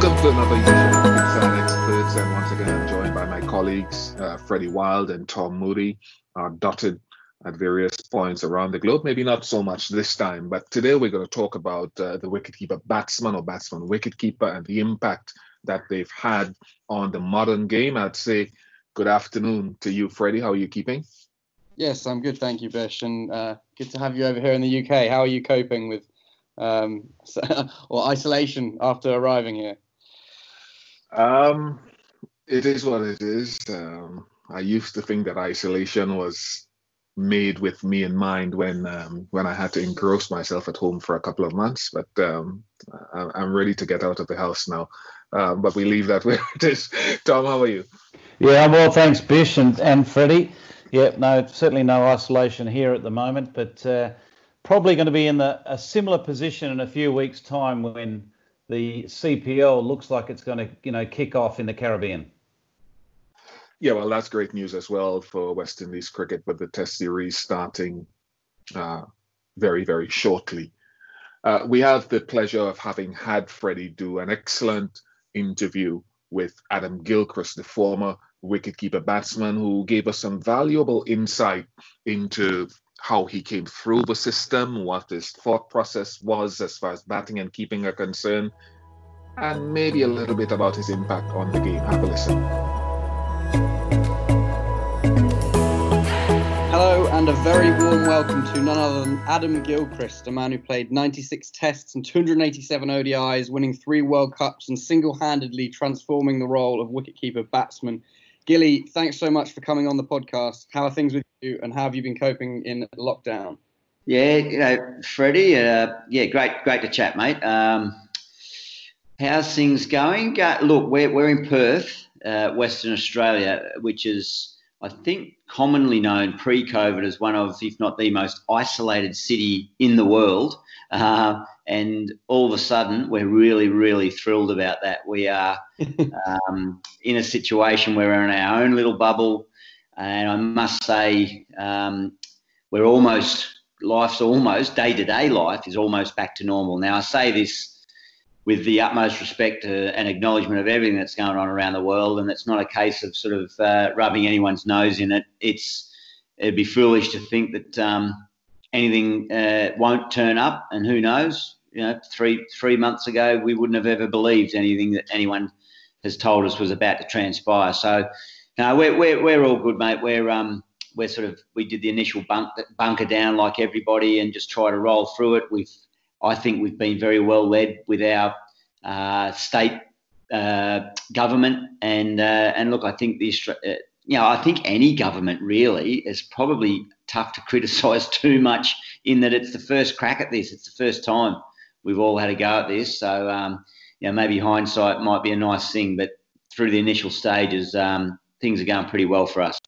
Welcome to another edition of Inside Experts, and once again, I'm joined by my colleagues uh, Freddie Wilde and Tom Moody, uh, dotted at various points around the globe. Maybe not so much this time, but today we're going to talk about uh, the wicketkeeper batsman or batsman wicketkeeper and the impact that they've had on the modern game. I'd say good afternoon to you, Freddie. How are you keeping? Yes, I'm good, thank you, Bish, and uh, good to have you over here in the UK. How are you coping with um, or isolation after arriving here? Um, it is what it is. Um, I used to think that isolation was made with me in mind when um, when I had to engross myself at home for a couple of months. But um, I'm ready to get out of the house now. Um, but we leave that where it is. Tom, how are you? Yeah, well, thanks, Bish and, and Freddie. Yeah, no, certainly no isolation here at the moment, but uh, probably going to be in the, a similar position in a few weeks' time when the CPL looks like it's going to, you know, kick off in the Caribbean. Yeah, well, that's great news as well for West Indies cricket with the Test series starting uh, very, very shortly. Uh, we have the pleasure of having had Freddie do an excellent interview with Adam Gilchrist, the former wicketkeeper batsman, who gave us some valuable insight into how he came through the system, what his thought process was as far as batting and keeping are concerned, and maybe a little bit about his impact on the game. Have a listen. Hello, and a very warm welcome to none other than Adam Gilchrist, a man who played 96 tests and 287 ODIs, winning three World Cups and single handedly transforming the role of wicketkeeper batsman. Gilly, thanks so much for coming on the podcast. How are things with you, and how have you been coping in lockdown? Yeah, you know, Freddie, uh, yeah, great, great to chat, mate. Um, how's things going? look, we're, we're in Perth, uh, Western Australia, which is I think, commonly known pre COVID as one of, if not the most isolated city in the world. Uh, and all of a sudden, we're really, really thrilled about that. We are um, in a situation where we're in our own little bubble. And I must say, um, we're almost, life's almost, day to day life is almost back to normal. Now, I say this with the utmost respect and acknowledgement of everything that's going on around the world. And it's not a case of sort of uh, rubbing anyone's nose in it. It's it'd be foolish to think that um, anything uh, won't turn up, and who knows? You know, three three months ago, we wouldn't have ever believed anything that anyone has told us was about to transpire. So, no, we're we're, we're all good, mate. We're um we're sort of we did the initial bunk, bunker down like everybody and just try to roll through it. We've I think we've been very well led with our uh, state uh, government, and uh, and look, I think the uh, you know I think any government really is probably tough to criticise too much in that it's the first crack at this. It's the first time we've all had a go at this, so um, you know maybe hindsight might be a nice thing, but through the initial stages, um, things are going pretty well for us.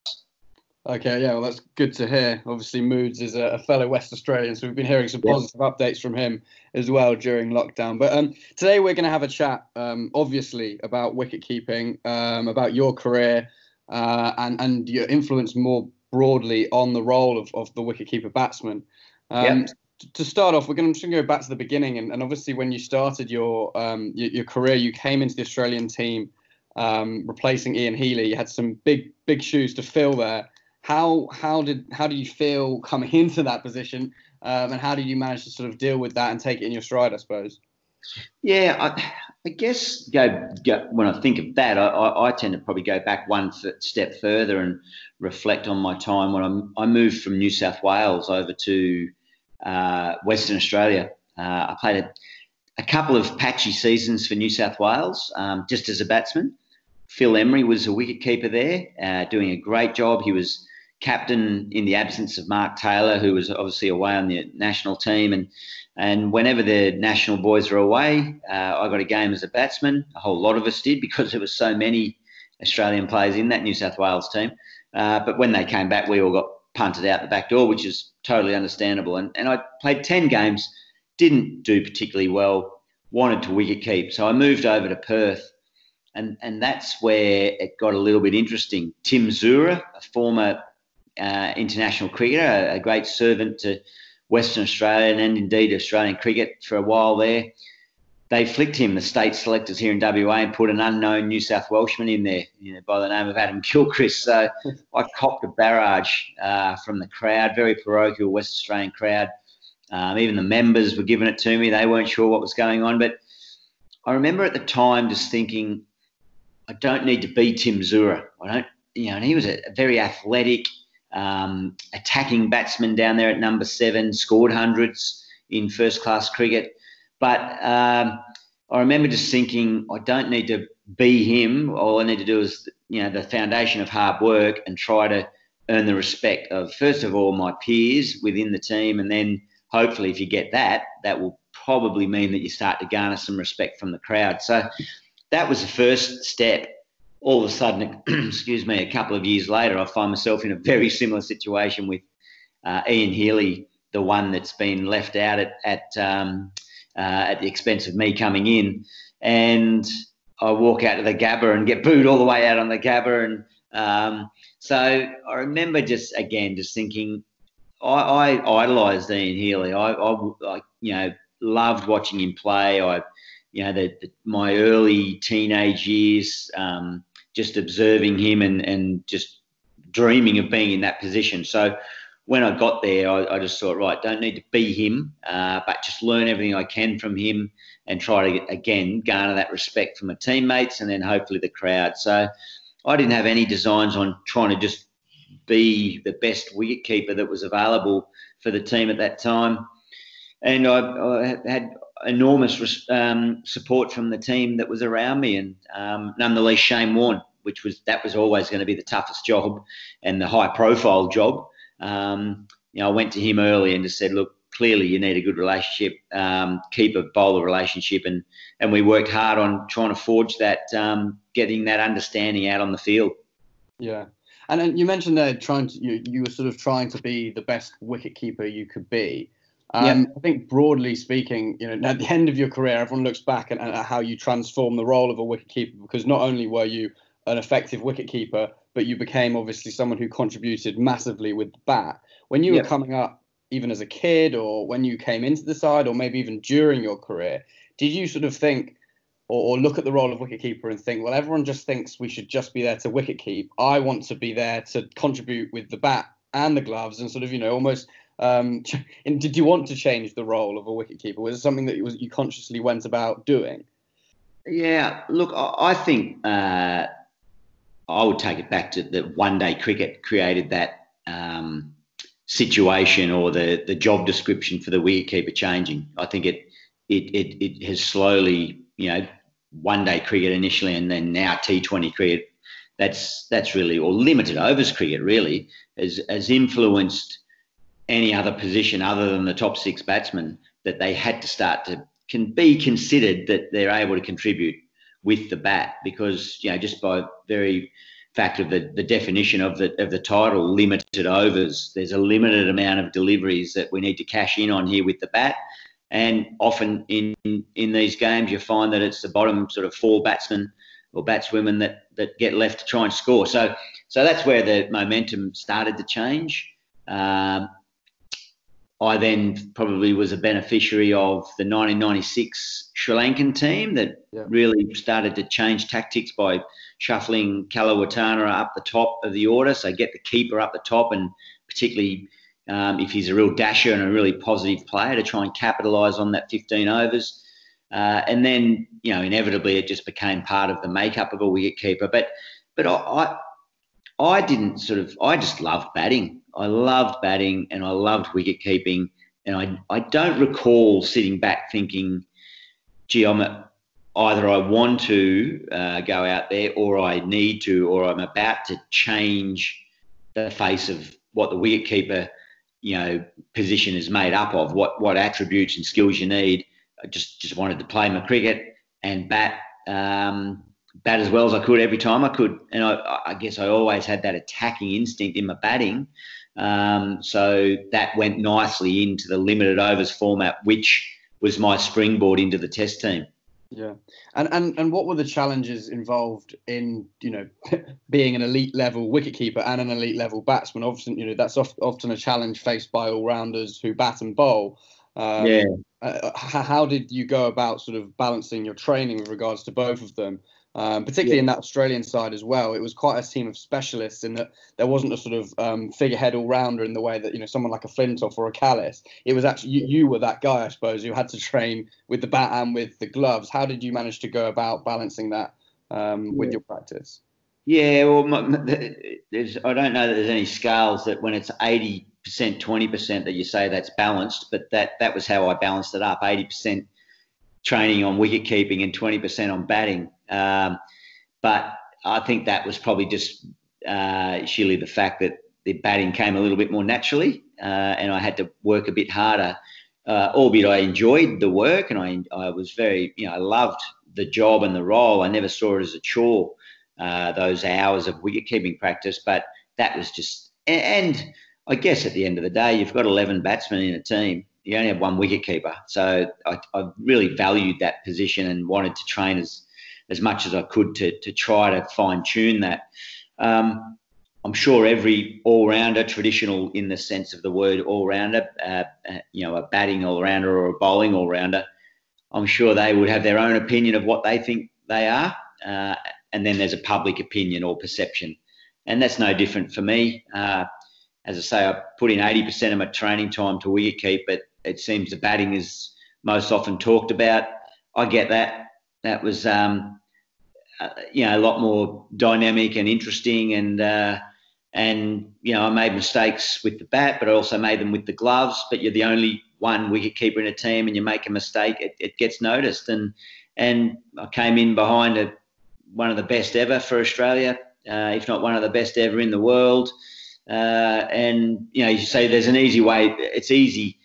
Okay, yeah, well, that's good to hear. Obviously, Moods is a, fellow West Australian, so we've been hearing some positive updates from him as well during lockdown. But um, today we're going to have a chat, um, obviously, about wicket keeping, um, about your career, uh, and and your influence more broadly on the role of, of the wicketkeeper batsman. Um, to start off, we're going to go back to the beginning, and, and obviously, when you started your, um, your, your career, you came into the Australian team um, replacing Ian Healy. You had some big big shoes to fill there. How how did how did you feel coming into that position, um, and how did you manage to sort of deal with that and take it in your stride? I suppose. Yeah, I, I guess go, go, when I think of that, I, I, I, tend to probably go back one step further and reflect on my time when I'm, I moved from New South Wales over to uh, Western Australia. Uh, I played a, a, couple of patchy seasons for New South Wales um, just as a batsman. Phil Emery was a wicket keeper there, uh, doing a great job. He was captain in the absence of Mark Taylor, who was obviously away on the national team. And and whenever the national boys were away, uh, I got a game as a batsman. A whole lot of us did because there were so many Australian players in that New South Wales team. Uh, but when they came back, we all got punted out the back door, which is totally understandable. And and I played ten games, didn't do particularly well. Wanted to wicket keep, so I moved over to Perth. And, and that's where it got a little bit interesting. Tim Zoehrer, a former uh, international cricketer, a, great servant to Western Australia and indeed Australian cricket for a while there. they flicked him, the state selectors here in WA, and put an unknown New South Welshman in there, you know, by the name of Adam Gilchrist. So I copped a barrage uh, from the crowd, very parochial West Australian crowd. Um, even the members were giving it to me; they weren't sure what was going on. But I remember at the time just thinking, I don't need to be Tim Zoehrer. I don't, you know, and he was a very athletic, um, attacking batsman down there at number seven, scored hundreds in first class cricket but um, I remember just thinking, I don't need to be him. All I need to do is, you know, the foundation of hard work and try to earn the respect of, first of all, my peers within the team. And then hopefully, if you get that, that will probably mean that you start to garner some respect from the crowd. So that was the first step. All of a sudden, excuse me, a couple of years later, I find myself in a very similar situation with uh, Ian Healy, the one that's been left out at, at um, uh, at the expense of me coming in. And I walk out to the Gabba and get booed all the way out on the Gabba. And um, so I remember just, again, just thinking, I, I idolised Ian Healy. I, I, I, you know, loved watching him play. I, you know, the, the, my early teenage years, um, just observing him and, and just dreaming of being in that position. So when I got there, I, I, just thought, right, don't need to be him, uh, but just learn everything I can from him and try to, again, garner that respect from my teammates and then hopefully the crowd. So I didn't have any designs on trying to just be the best wicket keeper that was available for the team at that time. And I, I had enormous um, support from the team that was around me, and um, none the least Shane Warne, which was that was always going to be the toughest job and the high profile job um, you know, I went to him early and just said, look, clearly you need a good relationship, um, keep a bowler relationship, and and we worked hard on trying to forge that, um, getting that understanding out on the field. Yeah, and then you mentioned there trying to you, you were sort of trying to be the best wicket keeper you could be. Um, yeah. I think broadly speaking, you know, at the end of your career, everyone looks back at, at how you transformed the role of a wicket keeper because not only were you an effective wicket keeper, but you became obviously someone who contributed massively with the bat. When you yep. were coming up, even as a kid, or when you came into the side, or maybe even during your career, did you sort of think or, or look at the role of wicketkeeper and think, well, everyone just thinks we should just be there to wicket keep. I want to be there to contribute with the bat and the gloves, and sort of, you know, almost. Um, did you want to change the role of a wicketkeeper? Was it something that you, was, you consciously went about doing? Yeah, look, I think uh, I would take it back to that one day cricket created that um, situation or the, the job description for the wicketkeeper changing. I think it, it, it, it has slowly, you know, one day cricket initially and then now T20 cricket. That's, that's really, or limited overs cricket really, has, has influenced any other position other than the top six batsmen that they had to start to can be considered that they're able to contribute with the bat because you know just by very fact of the, the definition of the of the title limited overs. There's a limited amount of deliveries that we need to cash in on here with the bat. And often in in these games you find that it's the bottom sort of four batsmen or batswomen that that get left to try and score. So so that's where the momentum started to change. Um, I then probably was a beneficiary of the 1996 Sri Lankan team that yeah. really started to change tactics by shuffling Kaluwitharana up the top of the order. So get the keeper up the top, and particularly um, if he's a real dasher and a really positive player, to try and capitalise on that 15 overs. Uh, and then, you know, inevitably it just became part of the makeup of a wicket keeper. But, but I, I, I didn't sort of. I just loved batting. I loved batting and I loved wicket keeping. And I, I don't recall sitting back thinking, gee, I'm a, either I want to uh, go out there or I need to or I'm about to change the face of what the wicketkeeper, you know, position is made up of, what, what attributes and skills you need. I just, just wanted to play my cricket and bat um, bat as well as I could every time I could. And I, I guess I always had that attacking instinct in my batting. Um, so that went nicely into the limited overs format, which was my springboard into the test team. Yeah, and and and what were the challenges involved in you know being an elite level wicketkeeper and an elite level batsman? Obviously, you know that's often a challenge faced by all rounders who bat and bowl. Um, yeah. Uh, how did you go about sort of balancing your training with regards to both of them? Um, particularly yeah. in that Australian side as well. It was quite a team of specialists in that there wasn't a sort of um, figurehead all rounder in the way that you know someone like a Flintoff or a Kallis. It was actually you, you were that guy, I suppose, who had to train with the bat and with the gloves. How did you manage to go about balancing that um, yeah. with your practice? Yeah, well, there's, I don't know that there's any scales that when it's 80%, 20% that you say that's balanced, but that, that was how I balanced it up 80% training on wicket keeping and 20% on batting. Um, but I think that was probably just uh, surely the fact that the batting came a little bit more naturally uh, and I had to work a bit harder. Uh, albeit I enjoyed the work and I, I was very, you know, I loved the job and the role. I never saw it as a chore. Uh, those hours of wicket keeping practice. But that was just, and I guess at the end of the day, you've got 11 batsmen in a team. You only have one wicket keeper. So I, I really valued that position and wanted to train as, as much as I could to, to try to fine tune that. Um, I'm sure every all rounder, traditional in the sense of the word all rounder, uh, uh, you know, a batting all rounder or a bowling all rounder, I'm sure they would have their own opinion of what they think they are. Uh, and then there's a public opinion or perception. And that's no different for me. Uh, as I say, I put in 80% of my training time to wicket keep, but it seems the batting is most often talked about. I get that. That was, um, uh, you know, a lot more dynamic and interesting. And, uh, and, you know, I made mistakes with the bat, but I also made them with the gloves. But you're the only one wicket keeper in a team and you make a mistake, it, it gets noticed. And, and I came in behind a one of the best ever for Australia, uh, if not one of the best ever in the world. Uh, and you know, you say there's an easy way. It's easy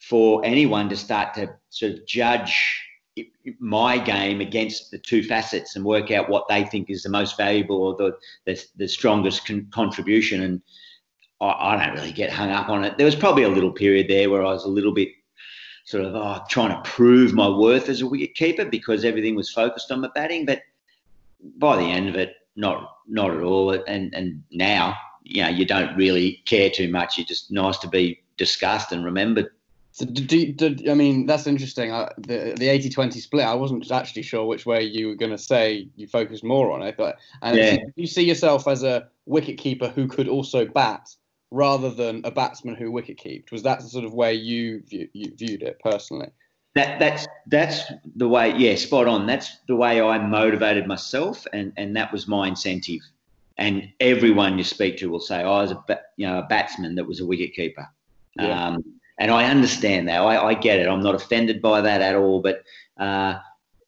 for anyone to start to sort of judge my game against the two facets and work out what they think is the most valuable or the the, the strongest con- contribution. And I, I, don't really get hung up on it. There was probably a little period there where I was a little bit sort of oh, trying to prove my worth as a wicket keeper because everything was focused on my batting, but by the end of it, not not at all. And and now, you know, you don't really care too much. It's just nice to be discussed and remembered. So do, do, I mean that's interesting. Uh, the the 80-20 split. I wasn't actually sure which way you were going to say you focused more on it, but and yeah. you see yourself as a wicket keeper who could also bat rather than a batsman who wicket kept. Was that the sort of way you, view, you viewed it personally? that that's that's the way yeah spot on that's the way i motivated myself and and that was my incentive and everyone you speak to will say oh, i was a you know a batsman that was a wicket keeper yeah. um, and i understand that I, I, get it i'm not offended by that at all but uh,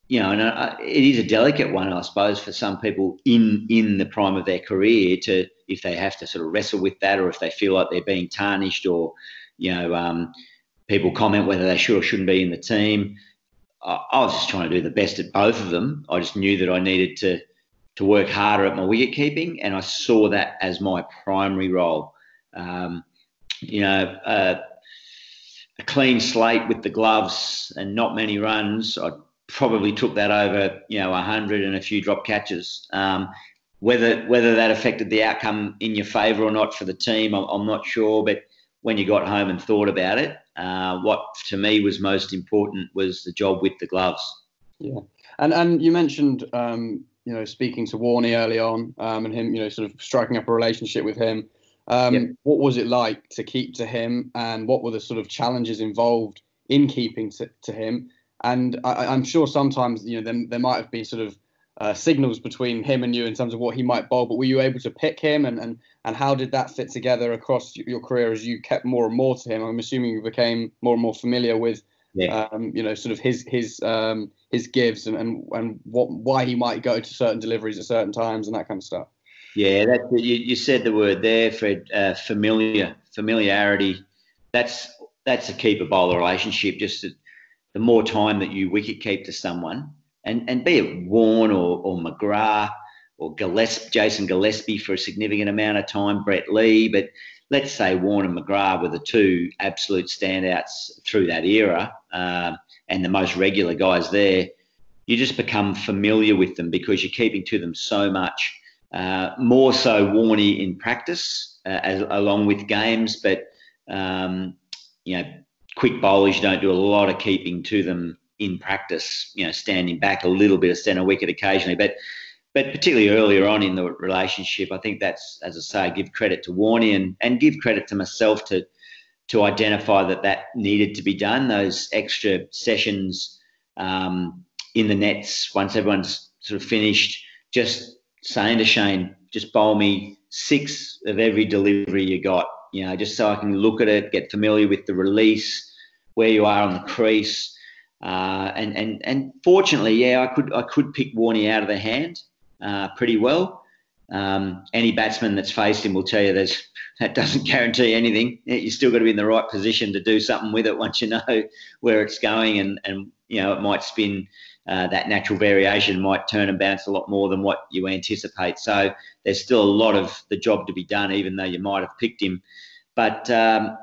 you know and uh, it is a delicate one i suppose for some people in in the prime of their career to if they have to sort of wrestle with that or if they feel like they're being tarnished or you know um, people comment whether they should or shouldn't be in the team. I, I was just trying to do the best at both of them. I just knew that I needed to to work harder at my wicket keeping, and I saw that as my primary role. Um, you know, uh, a clean slate with the gloves and not many runs. I probably took that over, you know, hundred and a few drop catches. Um, whether whether that affected the outcome in your favour or not for the team, I'm, I'm, not sure. But when you got home and thought about it, uh, what to me was most important was the job with the gloves. Yeah, and and you mentioned um, you know speaking to Warney early on um, and him you know sort of striking up a relationship with him. Um, yep. What was it like to keep to him, and what were the sort of challenges involved in keeping to, to him? And I, I'm sure sometimes you know there, there might have been sort of uh, signals between him and you in terms of what he might bowl. But were you able to pick him, and and and how did that fit together across your career as you kept more and more to him? I'm assuming you became more and more familiar with, yeah. um, you know, sort of his his um, his gives and and and what why he might go to certain deliveries at certain times and that kind of stuff. Yeah, that you, you said the word there, Fred. Uh, familiar familiarity. That's that's a keeper bowler relationship. Just the more time that you wicket keep to someone, and, and be it Warne or, or McGrath or Gillespie, Jason Gillespie for a significant amount of time, Brett Lee, but let's say Warne and McGrath were the two absolute standouts through that era uh, and the most regular guys there. You just become familiar with them because you're keeping to them so much. Uh, more so Warney in practice, uh, as, along with games, but um, you know quick bowlers, don't do a lot of keeping to them in practice. You know, standing back a little bit of centre wicket occasionally, but but particularly earlier on in the relationship, I think that's as I say, give credit to Warney and and give credit to myself to to identify that that needed to be done. Those extra sessions um, in the nets once everyone's sort of finished, just saying to Shane, just bowl me six of every delivery you got, you know, just so I can look at it, get familiar with the release, where you are on the crease. Uh, and, and, and fortunately, yeah, I could, I could pick Warney out of the hand uh, pretty well. Um, any batsman that's faced him will tell you there's, that doesn't guarantee anything. You still got to be in the right position to do something with it once you know where it's going, and, and you know it might spin uh, that natural variation might turn and bounce a lot more than what you anticipate. So there's still a lot of the job to be done, even though you might have picked him. But um,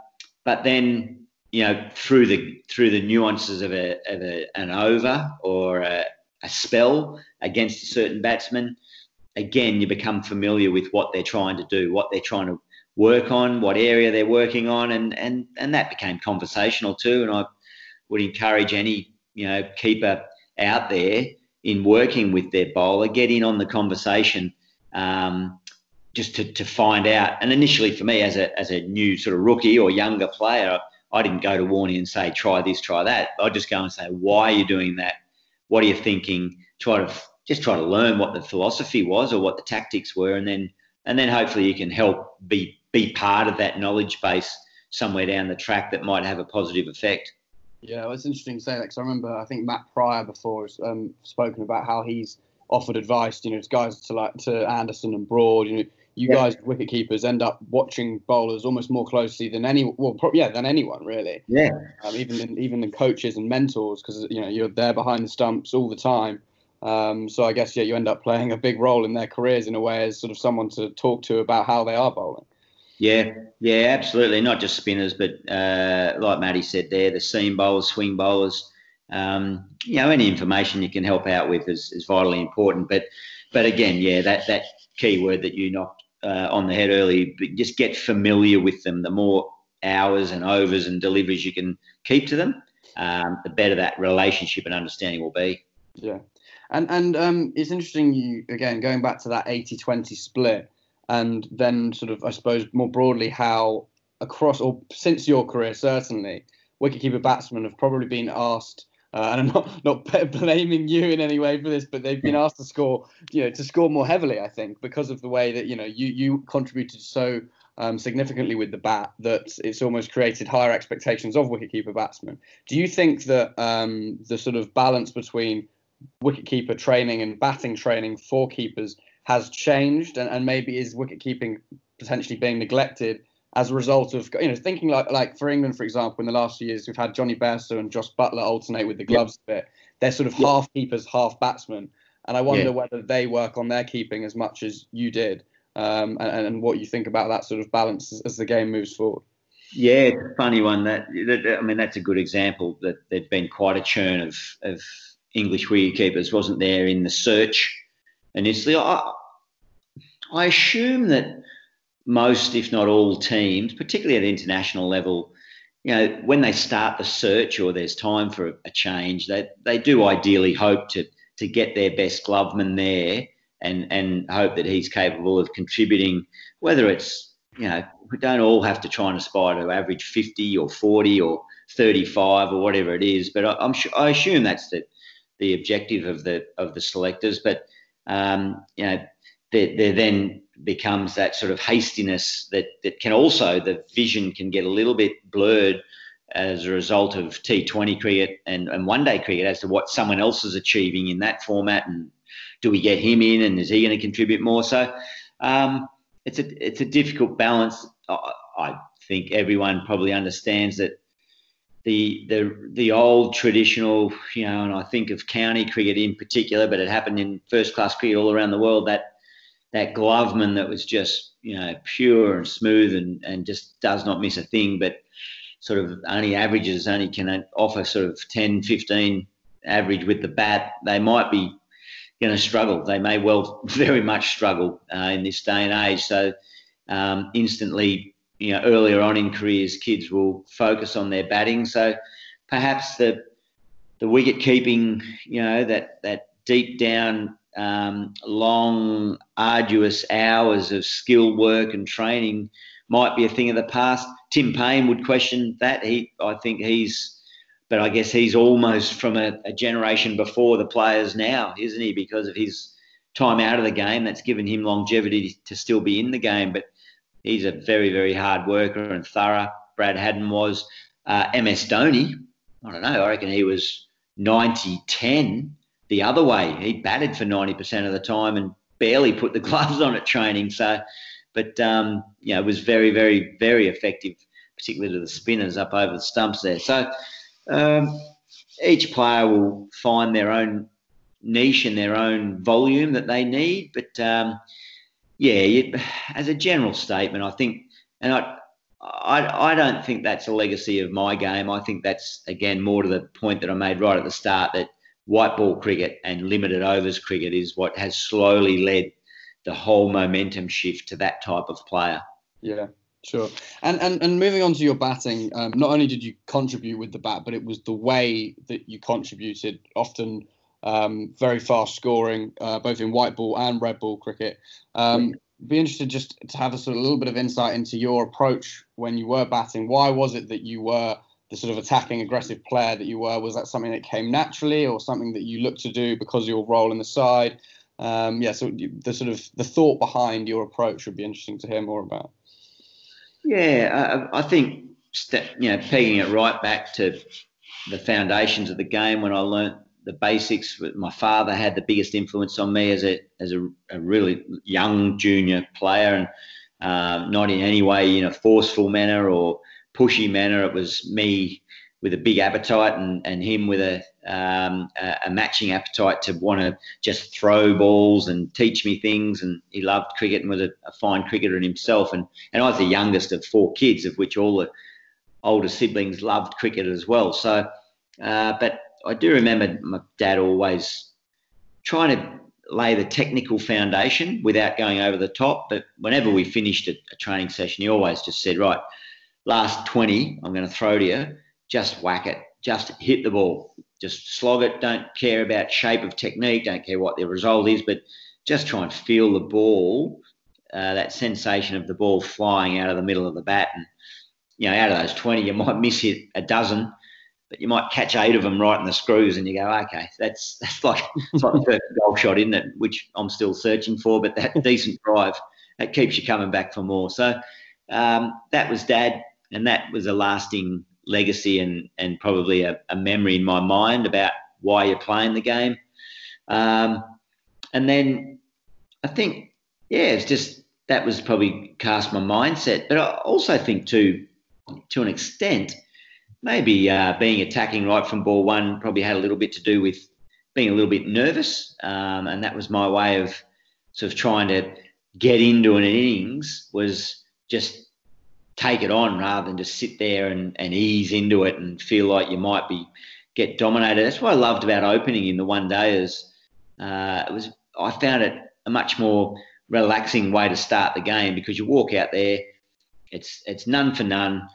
but then you know through the through the nuances of, a, of a, an over or a, a spell against a certain batsman, again you become familiar with what they're trying to do, what they're trying to work on, what area they're working on, and and and that became conversational too. And I would encourage any you know keeper out there in working with their bowler, get in on the conversation um, just to, to find out. And initially, for me, as a, as a new sort of rookie or younger player, I didn't go to Warney and say, try this, try that. I'd just go and say, why are you doing that? What are you thinking? Try to just try to learn what the philosophy was or what the tactics were, and then and then hopefully you can help be be part of that knowledge base somewhere down the track that might have a positive effect. Yeah, well, it's interesting to say that because I remember I think Matt Prior before has um, spoken about how he's offered advice, you know, to guys to like to Anderson and Broad. You know, you yeah. guys wicket keepers end up watching bowlers almost more closely than any well, pro- yeah, than anyone really. Yeah. Um, even even the coaches and mentors because you know you're there behind the stumps all the time. Um, so I guess yeah, you end up playing a big role in their careers in a way as sort of someone to talk to about how they are bowling. Yeah, yeah, absolutely. Not just spinners, but uh, like Matty said there, the seam bowlers, swing bowlers. Um, you know, any information you can help out with is, is vitally important. But, but again, yeah, that that key word that you knocked uh, on the head early, but just get familiar with them. The more hours and overs and deliveries you can keep to them, um, the better that relationship and understanding will be. Yeah, and and um, it's interesting. You again going back to that 80-20 split and then sort of I suppose more broadly how across or since your career certainly wicketkeeper batsmen have probably been asked uh, and I'm not not blaming you in any way for this, but they've been asked to score, you know, to score more heavily. I think because of the way that you know you you contributed so um, significantly with the bat that it's almost created higher expectations of wicketkeeper batsmen. Do you think that um, the sort of balance between wicketkeeper training and batting training for keepers has changed and, and maybe is wicket keeping potentially being neglected as a result of you know thinking like like for England for example in the last few years we've had Jonny Bairstow and Jos Buttler alternate with the gloves yeah. a bit they're sort of yeah. half keepers half batsmen and I wonder yeah. whether they work on their keeping as much as you did um, and, and, what you think about that sort of balance as, as the game moves forward. Yeah, it's a funny one. That, that, I mean, that's a good example. That there'd been quite a churn of of English wicket keepers, wasn't there, in the search initially. I, I assume that most, if not all, teams, particularly at international level, you know, when they start the search or there's time for a change, they, they do ideally hope to to get their best gloveman there and and hope that he's capable of contributing. Whether it's you know, we don't all have to try and aspire to average 50 or 40 or 35 or whatever it is, but I, am I assume that's the the objective of the of the selectors. But um, you know, there, there then becomes that sort of hastiness that, that can also, the vision can get a little bit blurred as a result of T20 cricket and, and one day cricket as to what someone else is achieving in that format and do we get him in and is he going to contribute more? So um, it's, a, it's a difficult balance. I, I think everyone probably understands that the the the old traditional, you know, and I think of county cricket in particular, but it happened in first class cricket all around the world. That that gloveman that was just you know pure and smooth and, and just does not miss a thing, but sort of only averages only can offer sort of 10, 15 average with the bat. They might be going to struggle. They may well very much struggle uh, in this day and age. So um, instantly you know earlier on in careers, kids will focus on their batting. So perhaps the the wicket keeping, you know, that that deep down, um, long, arduous hours of skill work and training might be a thing of the past. Tim Paine would question that. He, I think he's, but I guess he's almost from a, a generation before the players now, isn't he? Because of his time out of the game, that's given him longevity to still be in the game. But he's a very, very hard worker and thorough. Brad Haddin was. Uh, MS Dhoni, I don't know, I reckon he was 90 10 the other way. He batted for 90% of the time and barely put the gloves on at training. So, but, um, you know, it was very, very, very effective, particularly to the spinners up over the stumps there. So, um, each player will find their own niche and their own volume that they need. But, um, yeah, as a general statement, I think, and I, I, I don't think that's a legacy of my game. I think that's, again, more to the point that I made right at the start that white ball cricket and limited overs cricket is what has slowly led the whole momentum shift to that type of player. Yeah, sure. And and, and moving on to your batting, um, not only did you contribute with the bat, but it was the way that you contributed, often um, very fast scoring, uh, both in white ball and red ball cricket. Um, be interested just to have a sort of little bit of insight into your approach when you were batting. Why was it that you were the sort of attacking, aggressive player that you were? Was that something that came naturally, or something that you looked to do because of your role in the side? Um, yeah, so the sort of the thought behind your approach would be interesting to hear more about. Yeah, I, I think you know pegging it right back to the foundations of the game when I learnt the basics. My father had the biggest influence on me as a as a, a really young junior player, and um, not in any way in a forceful manner or pushy manner. It was me with a big appetite and, and him with a, um, a, matching appetite to want to just throw balls and teach me things. And he loved cricket and was a, a, fine cricketer in himself. And, and I was the youngest of four kids, of which all the older siblings loved cricket as well. So, uh, but I do remember my dad always trying to lay the technical foundation without going over the top. But whenever we finished a, a training session, he always just said, right, last 20, I'm going to throw to you, just whack it, just hit the ball, just slog it. Don't care about shape of technique, don't care what the result is, but just try and feel the ball, uh, that sensation of the ball flying out of the middle of the bat. And, you know, out of those 20, you might miss hit a dozen, but you might catch eight of them right in the screws and you go, okay, that's that's like, it's like the perfect goal shot, isn't it? Which I'm still searching for, but that decent drive, that keeps you coming back for more. So um, that was dad, and that was a lasting legacy and, and probably a, a memory in my mind about why you're playing the game. Um, and then I think, yeah, it's just that was probably cast my mindset. But I also think, too, to an extent, maybe uh, being attacking right from ball one probably had a little bit to do with being a little bit nervous, um, and that was my way of sort of trying to get into an innings was just take it on rather than just sit there and, and ease into it and feel like you might be get dominated. That's what I loved about opening in the one dayers. Uh, it was I found it a much more relaxing way to start the game because you walk out there, it's it's none for none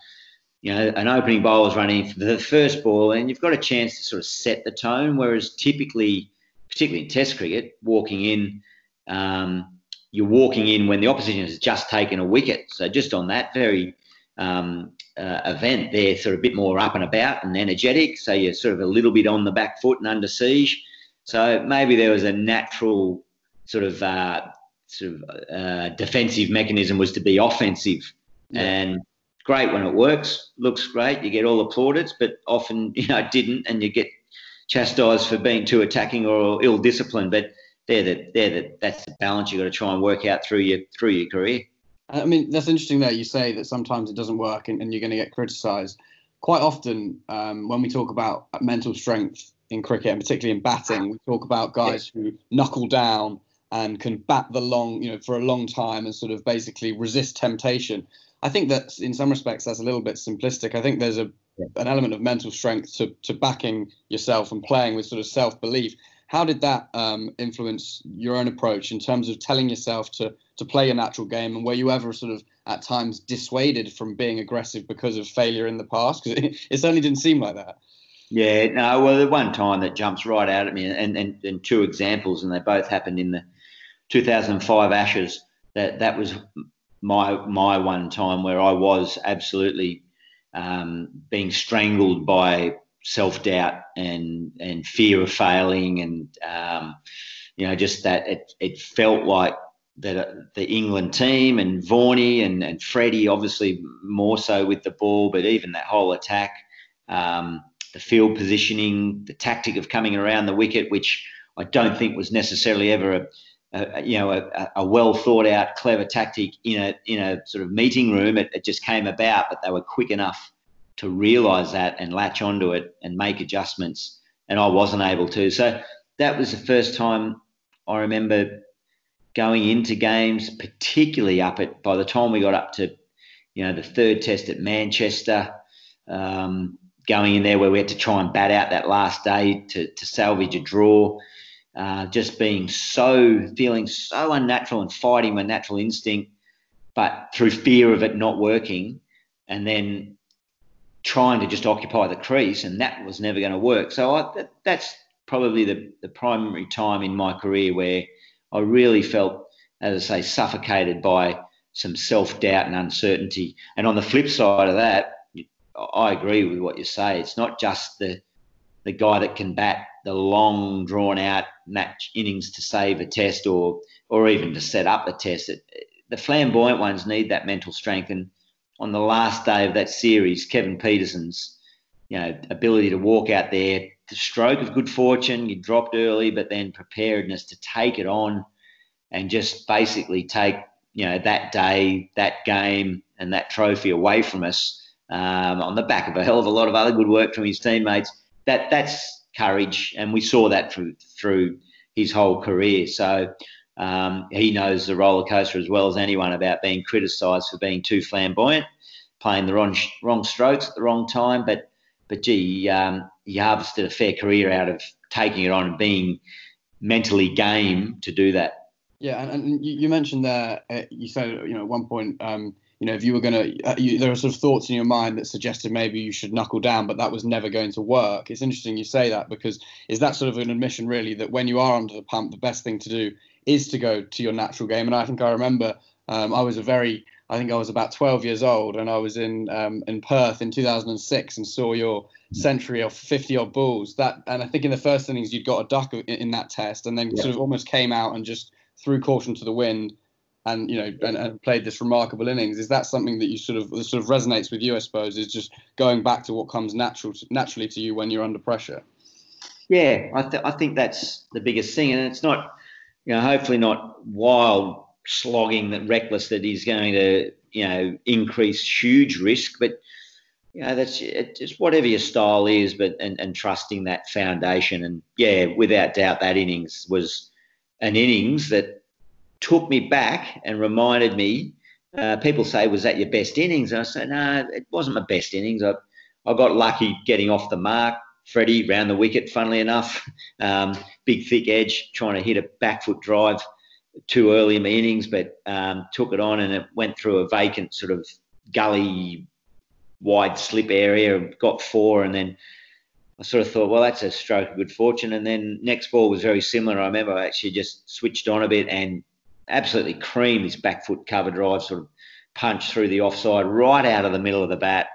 you know, an opening bowler is running for the first ball, and you've got a chance to sort of set the tone. Whereas typically, particularly in Test cricket, walking in, um, you're walking in when the opposition has just taken a wicket. So just on that very um, uh, event, they're sort of a bit more up and about and energetic. So you're sort of a little bit on the back foot and under siege. So maybe there was a natural sort of uh, sort of uh, defensive mechanism was to be offensive, yeah. and great when it works, looks great, you get all the plaudits, but often, you know, it didn't, and you get chastised for being too attacking or ill disciplined. But they're the, they're the, that's the balance you've got to try and work out through your through your career. I mean, that's interesting that you say that sometimes it doesn't work and, and you're going to get criticised. Quite often, um, when we talk about mental strength in cricket, and particularly in batting, we talk about guys who knuckle down and can bat the long, you know, for a long time and sort of basically resist temptation. I think that in some respects that's a little bit simplistic. I think there's a an element of mental strength to, to backing yourself and playing with sort of self belief. How did that um, influence your own approach in terms of telling yourself to to play a natural game? And were you ever sort of at times dissuaded from being aggressive because of failure in the past? Because it, it certainly didn't seem like that. Yeah, no. Well, the one time that jumps right out at me, and, and, and two examples, and they both happened in the 2005 Ashes. That that was my my one time where I was absolutely um, being strangled by self doubt and and fear of failing, and um, you know just that it it felt like that uh, the England team and Vaughany and and Freddie obviously more so with the ball, but even that whole attack. Um, the field positioning, the tactic of coming around the wicket, which I don't think was necessarily ever a, a you know a, a, well thought out, clever tactic in a in a sort of meeting room. It, it just came about, but they were quick enough to realise that and latch onto it and make adjustments, and I wasn't able to. So that was the first time I remember going into games, particularly up at by the time we got up to you know the third test at Manchester. Um, going in there where we had to try and bat out that last day to, to salvage a draw. Uh, just being so, feeling so unnatural and fighting my natural instinct, but through fear of it not working, and then trying to just occupy the crease, and that was never going to work. So I, that, that's probably the, the primary time in my career where I really felt, as I say, suffocated by some self doubt and uncertainty. And on the flip side of that, I agree with what you say. It's not just the the guy that can bat the long, drawn out match innings to save a test or or even to set up a test. It, the flamboyant ones need that mental strength. And on the last day of that series, Kevin Pietersen's you know ability to walk out there, the stroke of good fortune, you dropped early, but then preparedness to take it on and just basically take you know that day, that game, and that trophy away from us um, on the back of a hell of a lot of other good work from his teammates. That that's courage, and we saw that through through his whole career. So um, he knows the roller coaster as well as anyone about being criticised for being too flamboyant, playing the wrong wrong strokes at the wrong time. But but gee, um, he harvested a fair career out of taking it on and being mentally game to do that. Yeah, and, and you mentioned there, uh, you said you know at one point um, you know, if you were going to, uh, there are sort of thoughts in your mind that suggested maybe you should knuckle down, but that was never going to work. It's interesting you say that because is that sort of an admission really that when you are under the pump, the best thing to do is to go to your natural game. And I think I remember um, I was a very, I think I was about 12 years old and I was in um, in Perth in 2006 and saw your century of 50 odd balls. That and I think in the first innings you'd got a duck in, in that test and then yeah. sort of almost came out and just threw caution to the wind and you know and, and, played this remarkable innings is that something that you sort of sort of resonates with you i suppose is just going back to what comes natural to, naturally to you when you're under pressure? Yeah I, th- I think that's the biggest thing and it's not you know hopefully not wild slogging that reckless that is going to you know increase huge risk but you know that's just whatever your style is but and, and trusting that foundation and yeah without doubt that innings was an innings that took me back and reminded me. Uh, people say, "Was that your best innings?" And I said, "No, it wasn't my best innings. I, I got lucky getting off the mark. Freddie round the wicket, funnily enough, um, big thick edge, trying to hit a back foot drive too early in the innings, but um, took it on and it went through a vacant sort of gully wide slip area, got four, and then I sort of thought, well, that's a stroke of good fortune. And then next ball was very similar. I remember I actually just switched on a bit and absolutely creamed this back foot cover drive, sort of punch through the offside right out of the middle of the bat.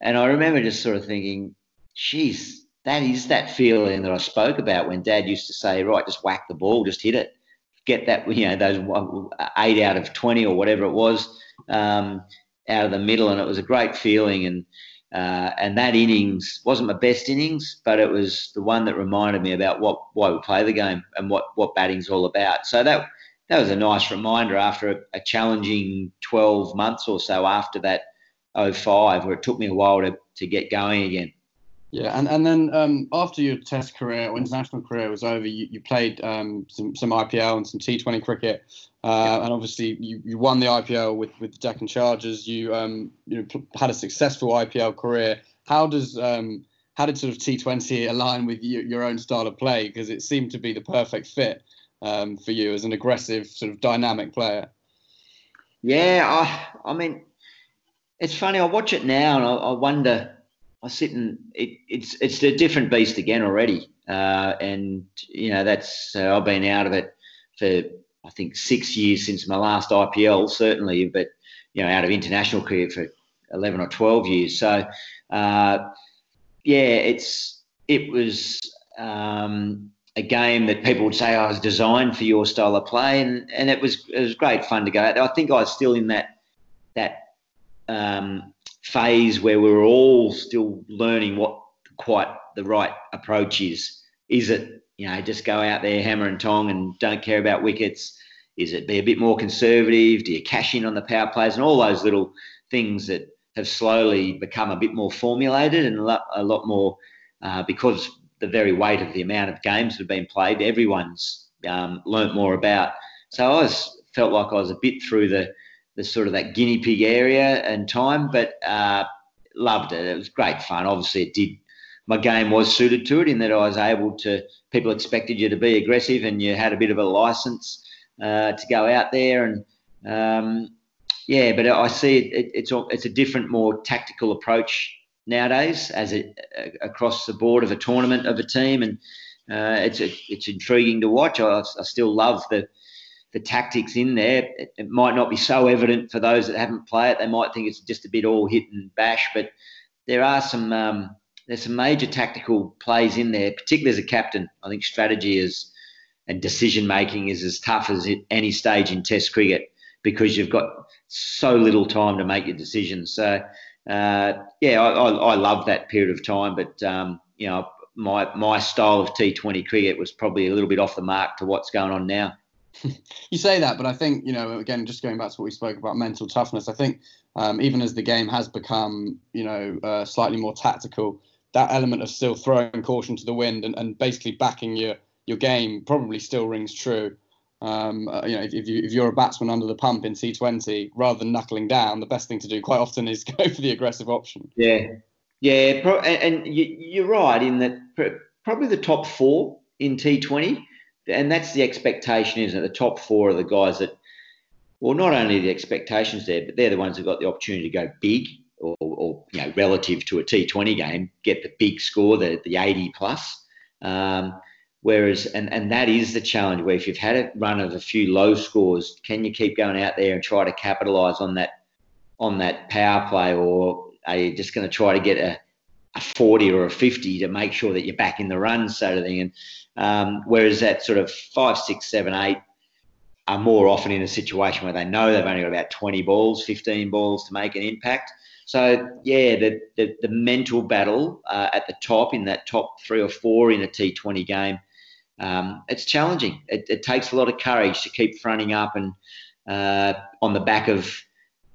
And I remember just sort of thinking, geez, that is that feeling that I spoke about when Dad used to say, right, just whack the ball, just hit it, get that, you know, those eight out of twenty or whatever it was, um, out of the middle, and it was a great feeling. And uh, and that innings wasn't my best innings, but it was the one that reminded me about what why we play the game and what what batting's all about. So that that was a nice reminder after a, a challenging 12 months or so after that 05, where it took me a while to, to get going again. Yeah, and, and then um, after your Test career or international career was over, you, you played um, some, some IPL and some T20 cricket, uh, and obviously you, you won the IPL with, with the Deccan Chargers. You um, you know, had a successful IPL career. How does um, how did sort of T20 align with you, your own style of play? Because it seemed to be the perfect fit um, for you as an aggressive, sort of dynamic player. Yeah, I, I mean, it's funny. I watch it now and I, I wonder. I sit and it, it's it's a different beast again already. Uh, and you know that's uh, I've been out of it for I think six years since my last IPL certainly, but you know out of international cricket for eleven or twelve years. So uh, yeah, it's it was um, a game that people would say I oh, was designed for your style of play, and, and it was it was great fun to go out. I think I was still in that that um, phase where we were all still learning what quite the right approach is. Is it you know just go out there hammer and tong and don't care about wickets? Is it be a bit more conservative? Do you cash in on the power plays and all those little things that have slowly become a bit more formulated and a lot, a lot more uh, because the very weight of the amount of games that have been played, everyone's um, learnt more about. So I was felt like I was a bit through the the sort of that guinea pig area and time, but uh, loved it. It was great fun. Obviously, it did. My game was suited to it in that I was able to. People expected you to be aggressive, and you had a bit of a license uh, to go out there and. Um, yeah, but I see it, it, it's it's a different, more tactical approach nowadays as it uh, across the board of a tournament of a team, and uh, it's it's intriguing to watch. I, I, still love the the tactics in there. It, it, might not be so evident for those that haven't played it. They might think it's just a bit all hit and bash, but there are some um, there's some major tactical plays in there. Particularly as a captain, I think strategy is and decision making is as tough as any stage in Test cricket because you've got so little time to make your decisions. So uh, yeah, I, I, I, love that period of time, but um, you know, my my style of T20 cricket was probably a little bit off the mark to what's going on now. you say that, but I think you know, again, just going back to what we spoke about mental toughness, I think um, even as the game has become, you know, uh, slightly more tactical, that element of still throwing caution to the wind and, and basically backing your your game probably still rings true. Um, uh, you know, if, you, if you're a batsman under the pump in T20, rather than knuckling down, the best thing to do quite often is go for the aggressive option. Yeah, yeah, pro- and, and you, are right in that probably the top four in T20, and that's the expectation, isn't it? The top four are the guys that, well, not only the expectations there, but they're the ones who've got the opportunity to go big or, or you know, relative to a T20 game, get the big score, the, the 80 plus. Um, Whereas, and, and that is the challenge where if you've had a run of a few low scores, can you keep going out there and try to capitalise on that on that power play, or are you just going to try to get a, a 40 or a 50 to make sure that you're back in the run, sort of thing? And um, whereas that sort of five, six, seven, eight are more often in a situation where they know they've only got about 20 balls, 15 balls to make an impact. So yeah, the the, the mental battle uh, at the top in that top three or four in a T20 game um, it's challenging. It, it, takes a lot of courage to keep fronting up and uh, on the back of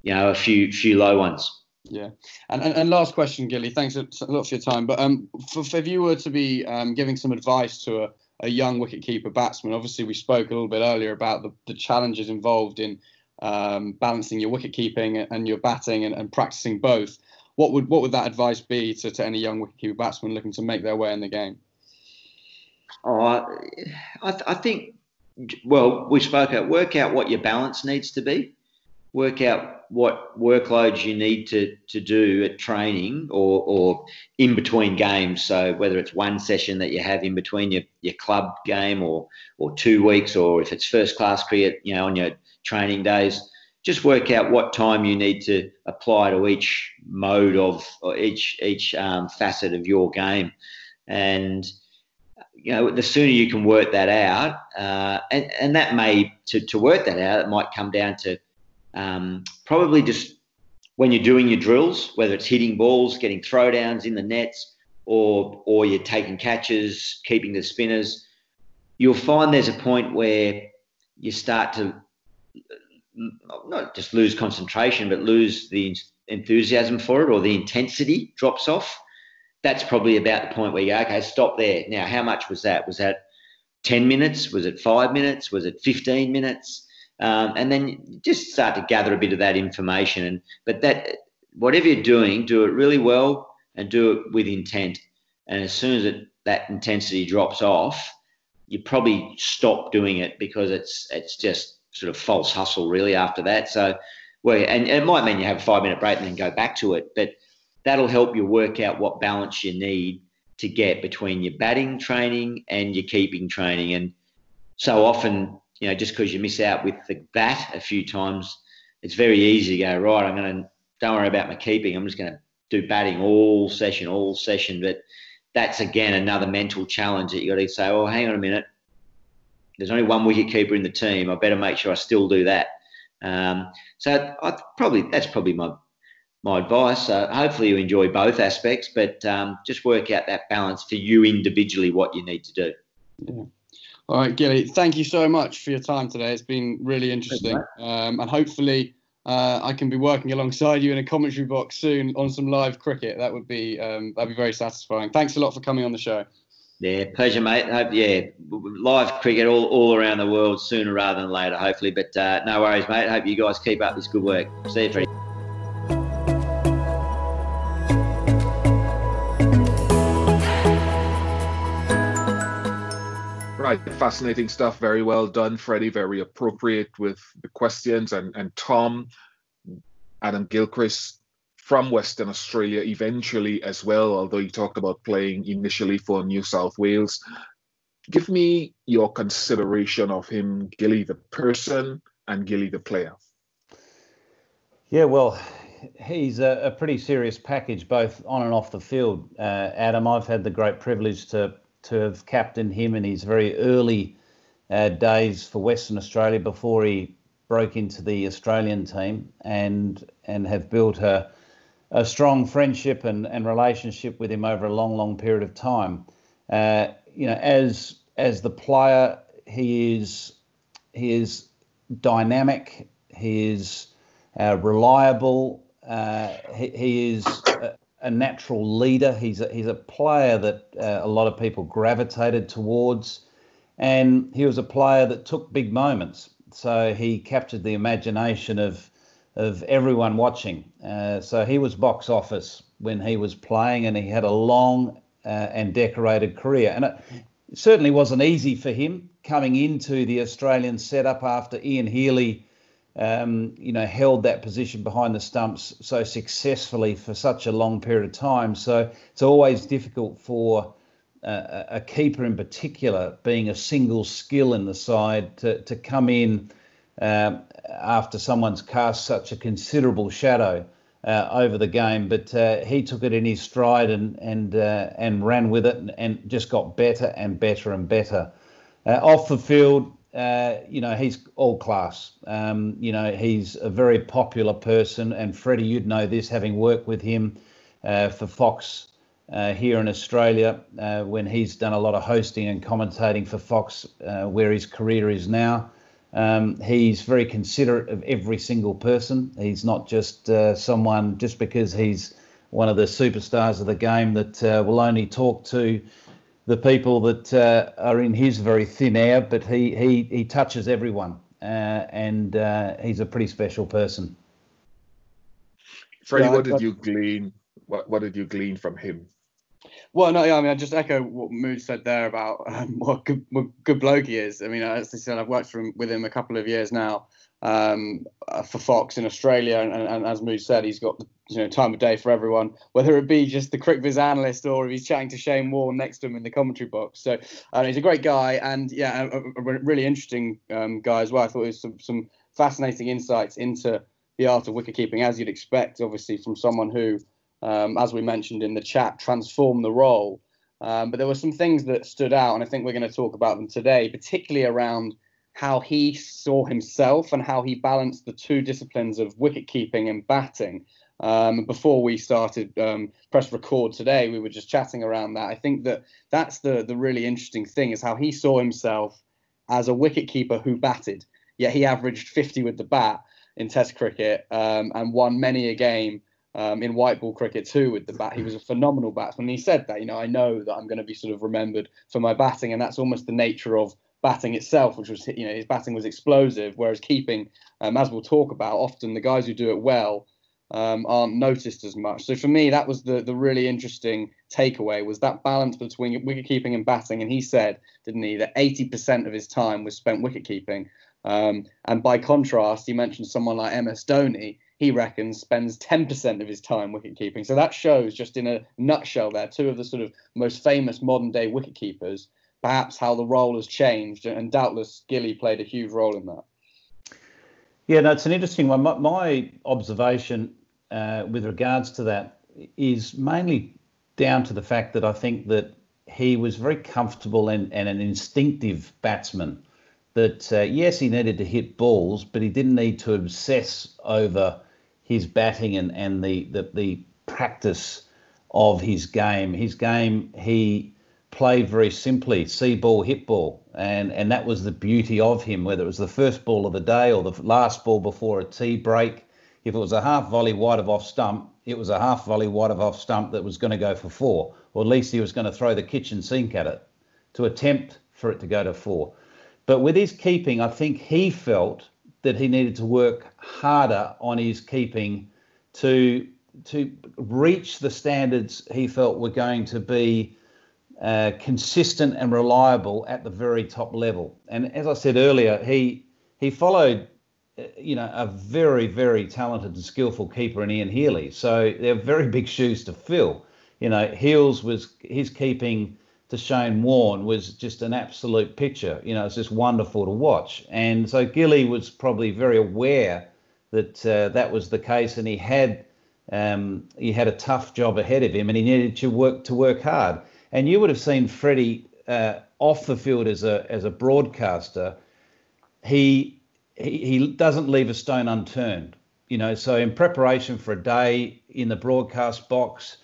you know a few few low ones. Yeah, and, and, and last question, Gilly. Thanks a lot for your time. But um, for, if you were to be um, giving some advice to a, a young wicketkeeper batsman, obviously we spoke a little bit earlier about the, the challenges involved in um, balancing your wicket keeping and your batting and, and, practicing both. What would what would that advice be to, to any young wicketkeeper batsman looking to make their way in the game? Oh, I, th- I think, well, we spoke out, work out what your balance needs to be, work out what workloads you need to, to do at training or, or in between games. So whether it's one session that you have in between your, your club game or, or two weeks, or if it's first class cricket, you know, on your training days, just work out what time you need to apply to each mode of each each um, facet of your game, and you know, the sooner you can work that out, uh, and, and that may, to, to work that out, it might come down to um, probably just when you're doing your drills, whether it's hitting balls, getting throwdowns in the nets, or, or you're taking catches, keeping the spinners, you'll find there's a point where you start to not just lose concentration, but lose the enthusiasm for it or the intensity drops off that's probably about the point where you go, okay, stop there. Now, how much was that? Was that 10 minutes? Was it five minutes? Was it 15 minutes? Um, and then just start to gather a bit of that information. And but that whatever you're doing, do it really well and do it with intent. and as soon as it, that intensity drops off, you probably stop doing it because it's it's just sort of false hustle really after that. So, well, and, and it might mean you have a five minute break and then go back to it, but that'll help you work out what balance you need to get between your batting training and your keeping training. And so often, you know, just because you miss out with the bat a few times, it's very easy to go right. I'm going to don't worry about my keeping. I'm just going to do batting all session, all session. But that's again another mental challenge that you got to say, oh, hang on a minute. There's only one wicket keeper in the team. I better make sure I still do that. Um, so I probably that's probably my my advice. Uh, hopefully you enjoy both aspects, but um, just work out that balance for you individually what you need to do. Yeah. All right, Gilly, thank you so much for your time today. It's been really interesting, um, and hopefully uh, I can be working alongside you in a commentary box soon on some live cricket. That would be um, that'd be very satisfying. Thanks a lot for coming on the show. Yeah, pleasure, mate. Hope, yeah, live cricket all, all around the world sooner rather than later, hopefully. But uh, no worries, mate. Hope you guys keep up this good work. See you. Fascinating stuff. Very well done, Freddie. Very appropriate with the questions. And, and Tom, Adam Gilchrist from Western Australia eventually as well, although you talked about playing initially for New South Wales. Give me your consideration of him, Gilly the person and Gilly the player. Yeah, well, he's a, a, pretty serious package, both on and off the field. Uh, Adam, I've had the great privilege to to have captained him in his very early uh, days for Western Australia before he broke into the Australian team, and and have built a a strong friendship and, and relationship with him over a long, long period of time. Uh, you know, as as the player, he is he is dynamic. He is uh, reliable. Uh, he, he, is a, a, natural leader. He's a, he's a player that uh, a lot of people gravitated towards, and he was a player that took big moments. So he captured the imagination of of everyone watching. Uh, so he was box office when he was playing, and he had a long uh, and decorated career. And it certainly wasn't easy for him coming into the Australian setup after Ian Healy. Um, you know, held that position behind the stumps so successfully for such a long period of time. So it's always difficult for uh, a keeper in particular, being a single skill in the side, to, to come in um, after someone's cast such a considerable shadow uh, over the game. But uh, he took it in his stride and and uh, and ran with it and, and, just got better and better and better. Uh, off the field, uh, you know, he's all class. Um, you know, he's a very popular person, and Freddie, you'd know this, having worked with him uh, for Fox. here in Australia, when he's done a lot of hosting and commentating for Fox, where his career is now, um, he's very considerate of every single person. He's not just uh, someone just because he's one of the superstars of the game that uh, will only talk to the people that uh, are in his very thin air, but he he he touches everyone, uh, and uh, he's a pretty special person. Freddie, what did you glean? What what did you glean from him? Well, no, yeah, I mean, I just echo what Mood said there about um, what, good, what good bloke he is. I mean, as I said, I've worked him, with him a couple of years now um, uh, for Fox in Australia, and, and, and, as Mood said, he's got you know time of day for everyone, whether it be just the CricViz analyst or if he's chatting to Shane Warne next to him in the commentary box. So uh, he's a great guy, and yeah, a, a really interesting um, guy as well. I thought it was some, some fascinating insights into the art of wicketkeeping, as you'd expect, obviously, from someone who um, as we mentioned in the chat, transform the role. Um, but there were some things that stood out, and I think we're going to talk about them today, particularly around how he saw himself and how he balanced the two disciplines of wicket keeping and batting. Um, before we started um, press record today, we were just chatting around that. I think that that's the the really interesting thing is how he saw himself as a wicket keeper who batted. Yet he averaged 50 with the bat in Test cricket um, and won many a game um, in white ball cricket too with the bat. He was a phenomenal batsman. He said that, you know, I know that I'm going to be sort of remembered for my batting, and that's almost the nature of batting itself, which was, you know, his batting was explosive, whereas keeping, um, as we'll talk about, often the guys who do it well um, aren't noticed as much. So for me, that was the the really interesting takeaway was that balance between wicket keeping and batting. And he said, didn't he, that 80% of his time was spent wicket keeping. Um, and by contrast, he mentioned someone like MS Dhoni. He reckons spends 10% of his time wicket keeping. So that shows, just in a nutshell, there two of the sort of most famous modern day wicket keepers. Perhaps how the role has changed, and doubtless Gilly played a huge role in that. Yeah, no, it's an interesting one. My, my observation uh, with regards to that is mainly down to the fact that I think that he was very comfortable and, and an instinctive batsman. That uh, yes, he needed to hit balls, but he didn't need to obsess over his batting and, and the, the, the practice of his game. His game, he played very simply see ball, hit ball. And, and that was the beauty of him, whether it was the first ball of the day or the last ball before a tea break. If it was a half volley wide of off stump, it was a half volley wide of off stump that was going to go for four, or at least he was going to throw the kitchen sink at it to attempt for it to go to four. But with his keeping, I think he felt that he needed to work harder on his keeping to to reach the standards he felt were going to be uh, consistent and reliable at the very top level. And as I said earlier, he he followed you know, a very, very talented and skillful keeper in Ian Healy. So they're very big shoes to fill. You know, Heels was his keeping to Shane Warne was just an absolute picture. You know, it's just wonderful to watch. And so Gilly was probably very aware that uh, that was the case, and he had um, he had a tough job ahead of him, and he needed to work to work hard. And you would have seen Freddie uh, off the field as a as a broadcaster. He he, doesn't leave a stone unturned. You know, so in preparation for a day in the broadcast box,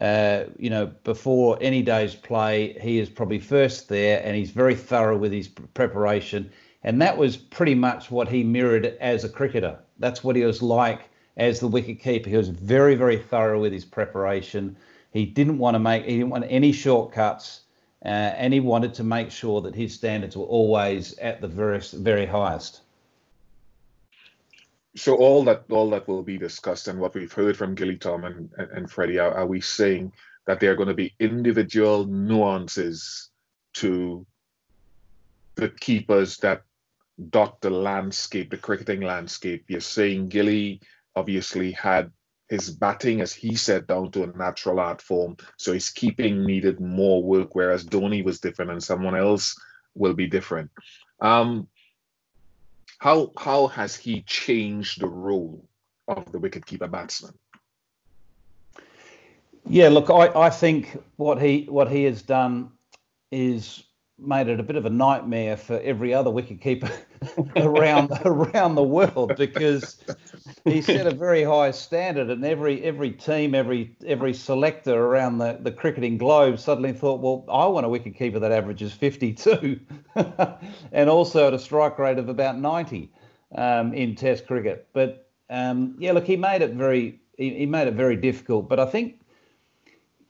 uh, you know, before any day's play, he is probably first there and he's very thorough with his preparation. And that was pretty much what he mirrored as a cricketer. That's what he was like as the wicket keeper. He was very, very thorough with his preparation. He didn't want to make, he didn't want any shortcuts, uh, and he wanted to make sure that his standards were always at the very, very highest so all that all that will be discussed and what we've heard from Gilly Tom and, and, and Freddie, are, are, we saying that there are going to be individual nuances to the keepers that dot the landscape, the cricketing landscape? You're saying Gilly obviously had his batting, as he said, down to a natural art form. So his keeping needed more work, whereas Dhoni was different and someone else will be different. Um, how how has he changed the role of the wicketkeeper batsman? Yeah, look, I, I think what he what he has done is made it a bit of a nightmare for every other wicketkeeper around around the world because he set a very high standard, and every every team, every every selector around the, the cricketing globe suddenly thought, well, I want a wicketkeeper that averages 52, and also at a strike rate of about 90 um, in Test cricket. But um, yeah, look, he made it very he, he made it very difficult. But I think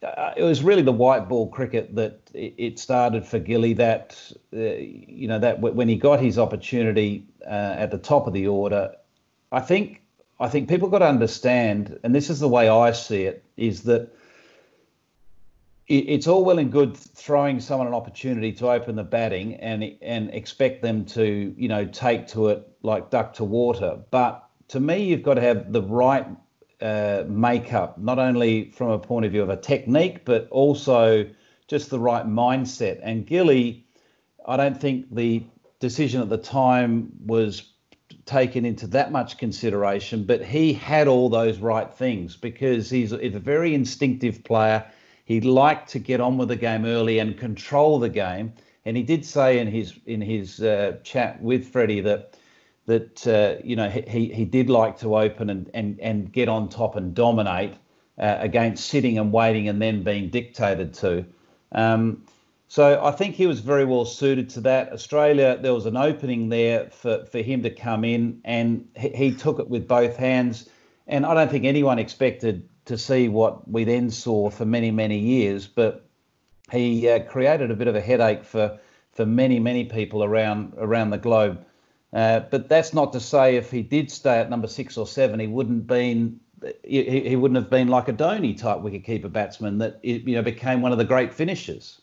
uh, it was really the white ball cricket that it started for Gilly. That uh, you know that when he got his opportunity uh, at the top of the order, I think I think people got to understand, and this is the way I see it, is that it's all well and good throwing someone an opportunity to open the batting and and expect them to you know take to it like duck to water, but to me you've got to have the right uh, makeup, not only from a point of view of a technique, but also just the right mindset. And Gilly, I don't think the decision at the time was taken into that much consideration, but he had all those right things because he's, a very instinctive player. He liked to get on with the game early and control the game. And he did say in his in his uh, chat with Freddie that that uh, you know he he did like to open and and and get on top and dominate uh, against sitting and waiting and then being dictated to. Um, so I think he was very well suited to that. Australia, there was an opening there for, for him to come in, and he, he took it with both hands. And I don't think anyone expected to see what we then saw for many, many years. But he uh, created a bit of a headache for for many, many people around around the globe. Uh, but that's not to say if he did stay at number six or seven, he wouldn't been he, he wouldn't have been like a Dhoni type wicketkeeper batsman that you know became one of the great finishers.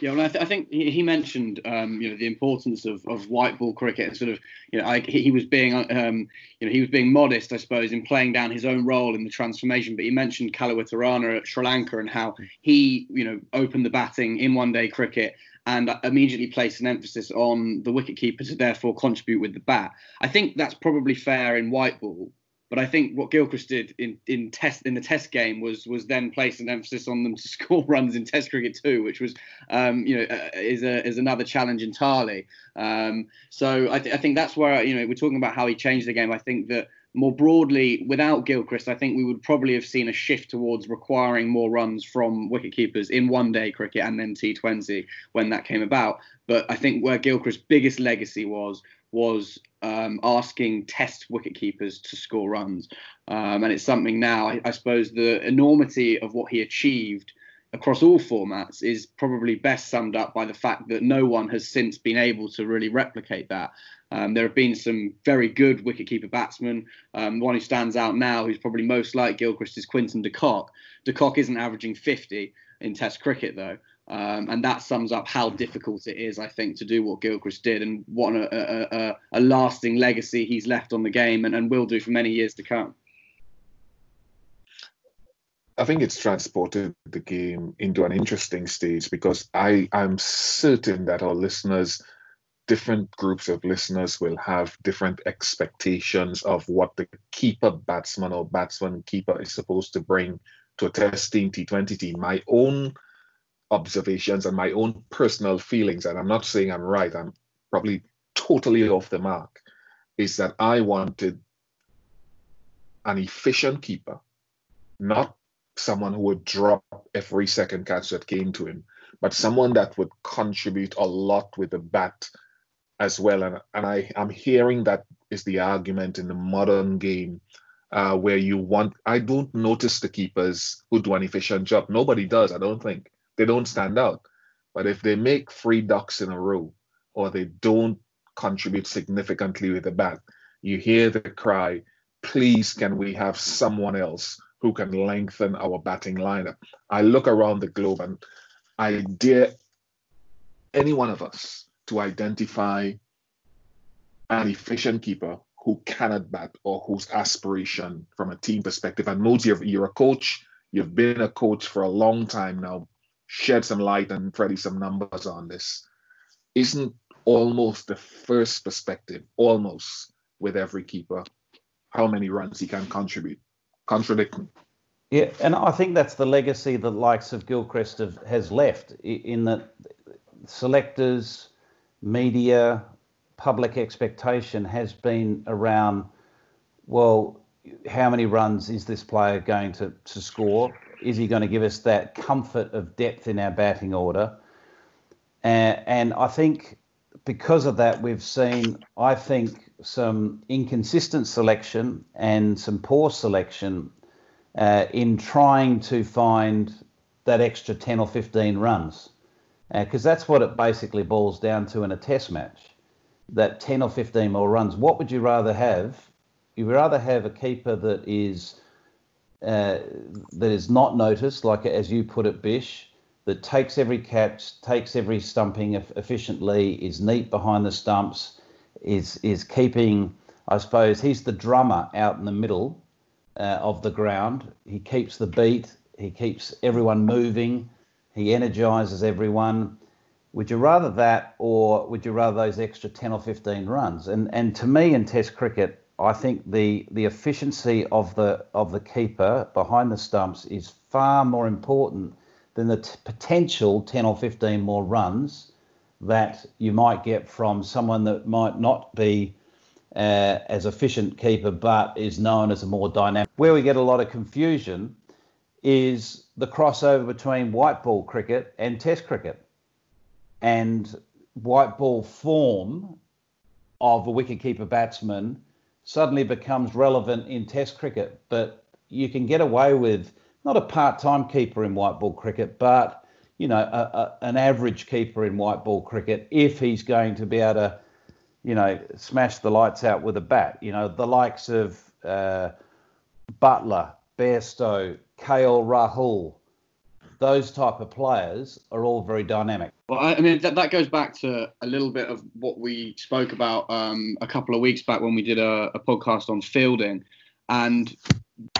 Yeah, well, I, th- I think he, mentioned, um, you know, the importance of, of white ball cricket and sort of, you know, I, he was being, um, you know, he was being modest, I suppose, in playing down his own role in the transformation. But he mentioned Kaluwitharana at Sri Lanka and how he, you know, opened the batting in one-day cricket and immediately placed an emphasis on the wicketkeeper to therefore contribute with the bat. I think that's probably fair in white ball, but I think what Gilchrist did in, in test in the test game was was then place an emphasis on them to score runs in Test cricket too, which was um, you know uh, is a is another challenge entirely. Um, so I, th- I think that's where you know we're talking about how he changed the game. I think that more broadly, without Gilchrist, I think we would probably have seen a shift towards requiring more runs from wicketkeepers in one day cricket and then T20 when that came about. But I think where Gilchrist's biggest legacy was was um, asking test wicketkeepers to score runs. Um, and it's something now, I, I, suppose, the enormity of what he achieved across all formats is probably best summed up by the fact that no one has since been able to really replicate that. Um, there have been some very good wicketkeeper batsmen. Um, one who stands out now, who's probably most like Gilchrist, is Quinton de Kock. De Kock isn't averaging 50 in Test cricket, though. Um, and that sums up how difficult it is, I think, to do what Gilchrist did and what a, a, a, a lasting legacy he's left on the game and, and will do for many years to come. I think it's transported the game into an interesting stage because I, I'm certain that our listeners, different groups of listeners, will have different expectations of what the keeper batsman or batsman keeper is supposed to bring to a testing T20 team. My own observations and my own personal feelings, and I'm not saying I'm right, I'm probably totally off the mark, is that I wanted an efficient keeper, not someone who would drop every second catch that came to him, but someone that would contribute a lot with the bat as well. And, and I, I'm hearing that is the argument in the modern game uh, where you want, I don't notice the keepers who do an efficient job. Nobody does, I don't think they don't stand out. But if they make three ducks in a row or they don't contribute significantly with the bat, you hear the cry, please can we have someone else who can lengthen our batting lineup? I look around the globe and I dare any one of us to identify an efficient keeper who cannot bat or whose aspiration from a team perspective. And Moods, you're, you're a coach, you've been a coach for a long time now shed some light and Freddie some numbers on this. Isn't almost the first perspective, almost with every keeper, how many runs he can contribute? Contradicting. Yeah, and I think that's the legacy the likes of Gilchrist have, has left in that selectors, media, public expectation has been around, well, how many runs is this player going to, to score? Is he going to give us that comfort of depth in our batting order? And I think because of that, we've seen, I think, some inconsistent selection and some poor selection uh, in trying to find that extra 10 or 15 runs. Because uh, that's what it basically boils down to in a test match that 10 or 15 more runs. What would you rather have? You'd rather have a keeper that is uh, that is not noticed, like as you put it, Bish, that takes every catch, takes every stumping efficiently, is neat behind the stumps, is is keeping. I suppose he's the drummer out in the middle uh, of the ground. He keeps the beat. He keeps everyone moving. He energizes everyone. Would you rather that, or would you rather those extra ten or fifteen runs? And and to me, in Test cricket, I think the the efficiency of the of the keeper behind the stumps is far more important than the t- potential 10 or 15 more runs that you might get from someone that might not be uh, as efficient keeper but is known as a more dynamic. Where we get a lot of confusion is the crossover between white ball cricket and test cricket. And white ball form of a wicketkeeper batsman suddenly becomes relevant in Test cricket. But you can get away with not a part-time keeper in white ball cricket, but you know, a, a, an average keeper in white ball cricket if he's going to be able to, you know, smash the lights out with a bat. You know, the likes of uh, Buttler, Bairstow, KL Rahul, those type of players are all very dynamic. Well, I, mean that, that goes back to a little bit of what we spoke about um, a couple of weeks back when we did a, a podcast on fielding, and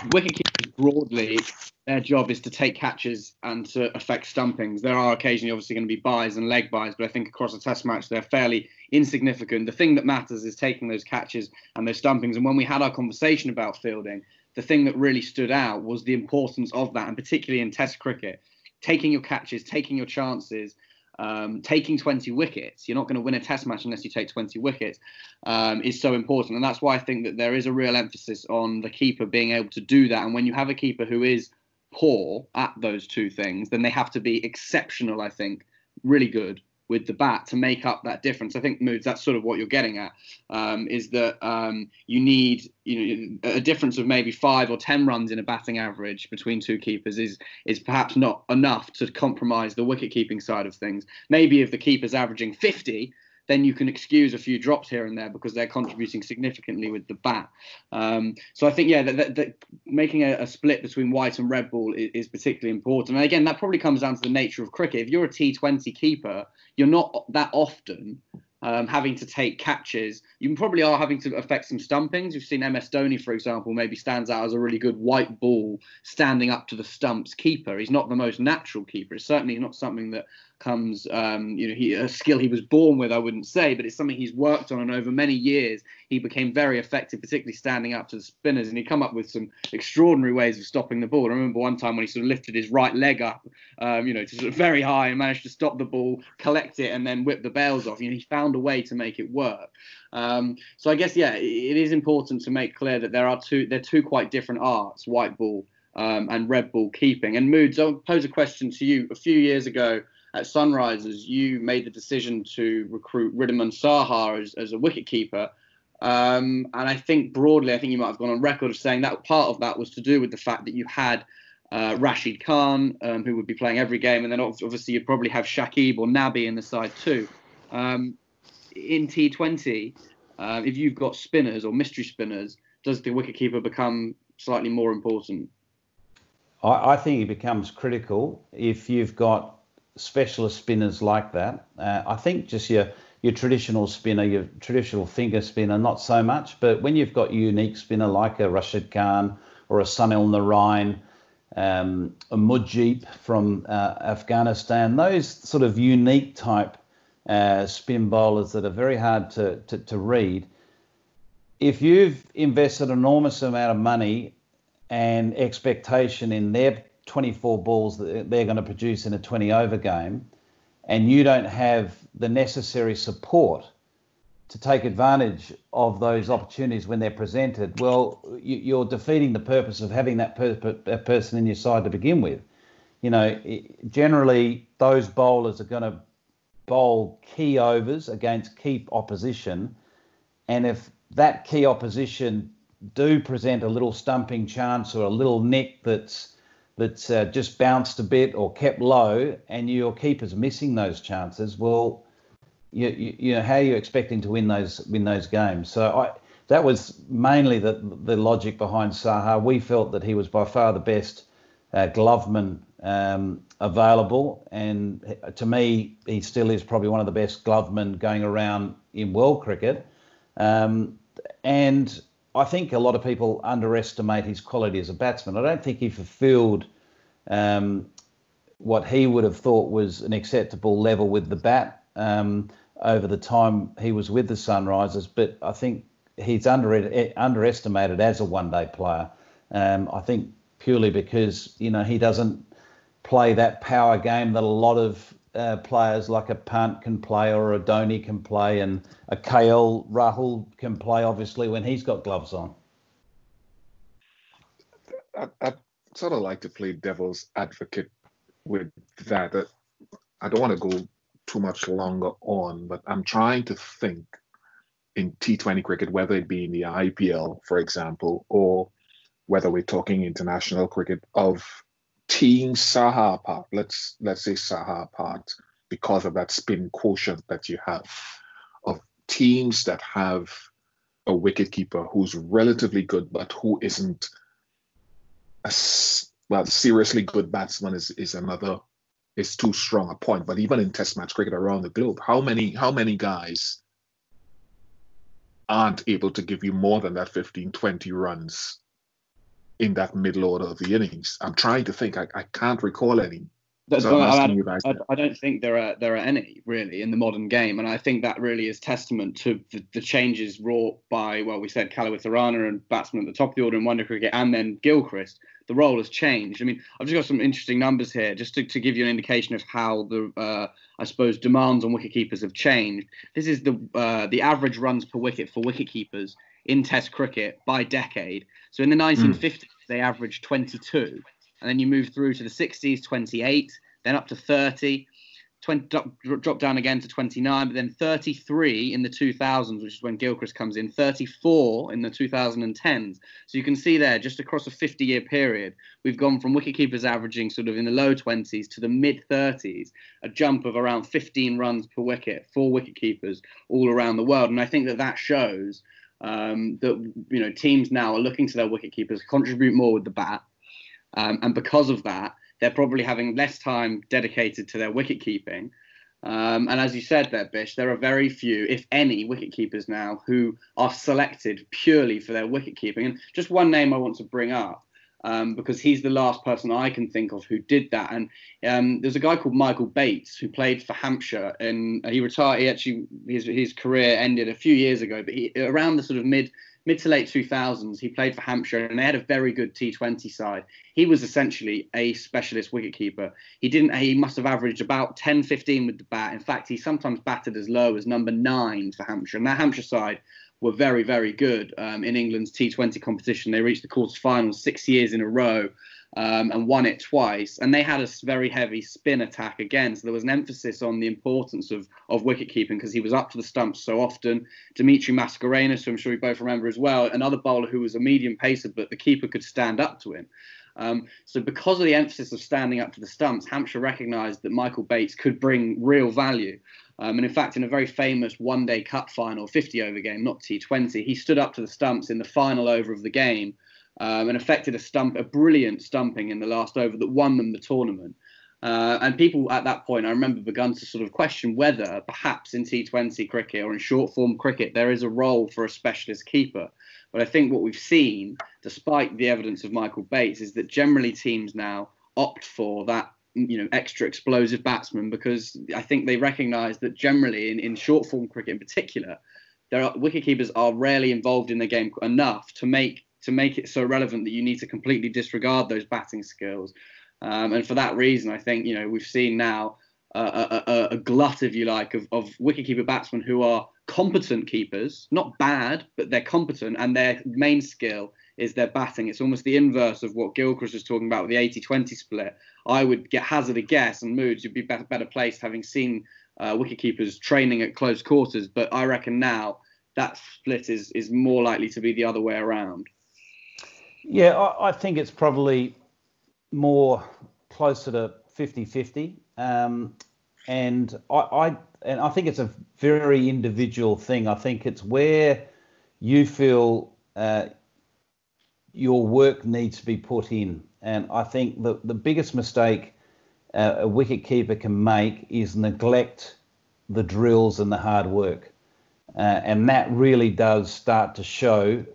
wicketkeepers broadly, their job is to take catches and to affect stumpings. There are occasionally obviously going to be byes and leg byes, but I think across a test match they're fairly insignificant. The thing that matters is taking those catches and those stumpings. And when we had our conversation about fielding, the thing that really stood out was the importance of that, and particularly in Test cricket, taking your catches, taking your chances, um, taking 20 wickets. You're not going to win a Test match unless you take 20 wickets. Um, is so important, and that's why I think that there is a real emphasis on the keeper being able to do that. And when you have a keeper who is poor at those two things, then they have to be exceptional. I think really good with the bat to make up that difference. I think moods that's sort of what you're getting at um, is that um, you need you know a difference of maybe five or ten runs in a batting average between two keepers is is perhaps not enough to compromise the wicket keeping side of things. Maybe if the keeper's averaging 50 then you can excuse a few drops here and there because they're contributing significantly with the bat. Um, so I think, yeah, that, that, that making a, a, split between white and red ball is, is, particularly important. And again, that probably comes down to the nature of cricket. If you're a T20 keeper, you're not that often um, having to take catches. You probably are having to affect some stumpings. We've seen MS Dhoni, for example, maybe stands out as a really good white ball standing up to the stumps keeper. He's not the most natural keeper. It's certainly not something that comes, um, you know, he, a skill he was born with, I wouldn't say, but it's something he's worked on. And over many years, he became very effective, particularly standing up to the spinners. And he come up with some extraordinary ways of stopping the ball. I remember one time when he sort of lifted his right leg up, um, you know, to sort of very high and managed to stop the ball, collect it, and then whip the bails off. You know, he found a way to make it work. Um, so I guess, yeah, it is important to make clear that there are two, they're two quite different arts, white ball um, and red ball keeping. And Moods, I'll pose a question to you. A few years ago, at Sunrisers, you made the decision to recruit Wriddhiman Saha as, as a wicketkeeper. Um, and I think broadly, I think you might have gone on record of saying that part of that was to do with the fact that you had uh, Rashid Khan, um, who would be playing every game, and then obviously you'd probably have Shakib or Nabi in the side too. Um, in T20, uh, if you've got spinners or mystery spinners, does the wicketkeeper become slightly more important? I, I think it becomes critical if you've got specialist spinners like that. Uh, I think just your your traditional spinner, your traditional finger spinner, not so much. But when you've got unique spinner like a Rashid Khan or a Sunil Narine, um, a Mujib from uh, Afghanistan, those sort of unique type uh, spin bowlers that are very hard to, to, to read. If you've invested an enormous amount of money and expectation in their 24 balls that they're going to produce in a 20 over game, and you don't have the necessary support to take advantage of those opportunities when they're presented, well, you, are defeating the purpose of having that, per, person in your side to begin with. You know, generally those bowlers are going to bowl key overs against key opposition, and if that key opposition do present a little stumping chance or a little nick that's that's uh, just bounced a bit or kept low, and your keeper's missing those chances, well, you, you, you know how are you expecting to win those win those games? So I, that was mainly the the logic behind Saha. We felt that he was by far the best uh, gloveman um, available, and to me, he still is probably one of the best glovemen going around in world cricket. Um, and I think a lot of people underestimate his quality as a batsman. I don't think he fulfilled um, what he would have thought was an acceptable level with the bat um, over the time he was with the Sunrisers, but I think he's under, underestimated as a one-day player. Um, I think purely because you know he doesn't play that power game that a lot of uh, players like a Pant can play or a Dhoni can play and a KL Rahul can play, obviously, when he's got gloves on. I, I sort of like to play devil's advocate with that. I don't want to go too much longer on, but I'm trying to think in T20 cricket, whether it be in the IPL, for example, or whether we're talking international cricket, of team Saha apart, let's let's say Saha apart, because of that spin quotient that you have, of teams that have a wicketkeeper who's relatively good but who isn't a well, seriously good batsman is is another is too strong a point. But even in Test match cricket around the globe, how many how many guys aren't able to give you more than that 15, 20 runs in that middle order of the innings? I'm trying to think. I, I can't recall any. That's so I, I, I, don't think there are there are any really in the modern game, and I think that really is testament to the, the changes wrought by well, we said Kaluwitharana and batsmen at the top of the order in one-day cricket, and then Gilchrist. The role has changed. I mean, I've just got some interesting numbers here, just to, to give you an indication of how the uh, I suppose demands on wicket keepers have changed. This is the uh, the average runs per wicket for wicket keepers in Test cricket by decade. So in the 1950s, mm. they averaged 22 and then you move through to the 60s, 28, then up to 30, 20, drop, down again to 29, but then 33 in the 2000s, which is when Gilchrist comes in, 34 in the 2010s. So you can see there, just across a 50 year period, we've gone from wicketkeepers averaging sort of in the low 20s to the mid 30s, a jump of around 15 runs per wicket for wicketkeepers all around the world. And I think that that shows um, that you know teams now are looking to their wicketkeepers contribute more with the bat um, and because of that, they're probably having less time dedicated to their wicket keeping. Um, and as you said there, Bish, there are very few, if any, wicket keepers now who are selected purely for their wicket keeping. And just one name I want to bring up um, because he's the last person I can think of who did that. And um, there's a guy called Michael Bates who played for Hampshire, and he retired. He actually his his career ended a few years ago, but he, around the sort of mid mid to late 2000s, he played for Hampshire and they had a very good T20 side. He was essentially a specialist wicketkeeper. He didn't. He must have averaged about 10, 15 with the bat. In fact, he sometimes batted as low as number nine for Hampshire. And that Hampshire side were very, very good um, in England's T20 competition. They reached the quarterfinals six years in a row um, and won it twice. And they had a very heavy spin attack again. So there was an emphasis on the importance of, of wicket keeping because he was up to the stumps so often. Dimitri Mascarenhas, who I'm sure we both remember as well, another bowler who was a medium pacer, but the keeper could stand up to him. Um, so, because of the emphasis of standing up to the stumps, Hampshire recognised that Michael Bates could bring real value. Um, and in fact, in a very famous one day cup final, 50 over game, not T20, he stood up to the stumps in the final over of the game um, and effected a stump, a brilliant stumping in the last over that won them the tournament. Uh, and people at that point, I remember, begun to sort of question whether perhaps in T20 cricket or in short form cricket there is a role for a specialist keeper. But I think what we've seen, despite the evidence of Michael Bates, is that generally teams now opt for that you know extra explosive batsmen because I think they recognise that generally in, in short form cricket in particular, there are wicket keepers are rarely involved in the game enough to make to make it so relevant that you need to completely disregard those batting skills. Um, and for that reason, I think you know we've seen now a, a, a, glut, if you like, of, of wicketkeeper batsmen who are competent keepers, not bad, but they're competent, and their main skill is their batting. It's almost the inverse of what Gilchrist was talking about with the 80-20 split. I would get hazard a guess, and Moods, you'd be better, placed having seen uh, wicketkeepers training at close quarters. But I reckon now that split is is more likely to be the other way around. Yeah, I, I think it's probably more closer to 50-50. Um, and I, I and I think it's a very individual thing. I think it's where you feel uh, your work needs to be put in. And I think the, the biggest mistake uh, a wicket keeper can make is neglect the drills and the hard work. Uh, and that really does start to show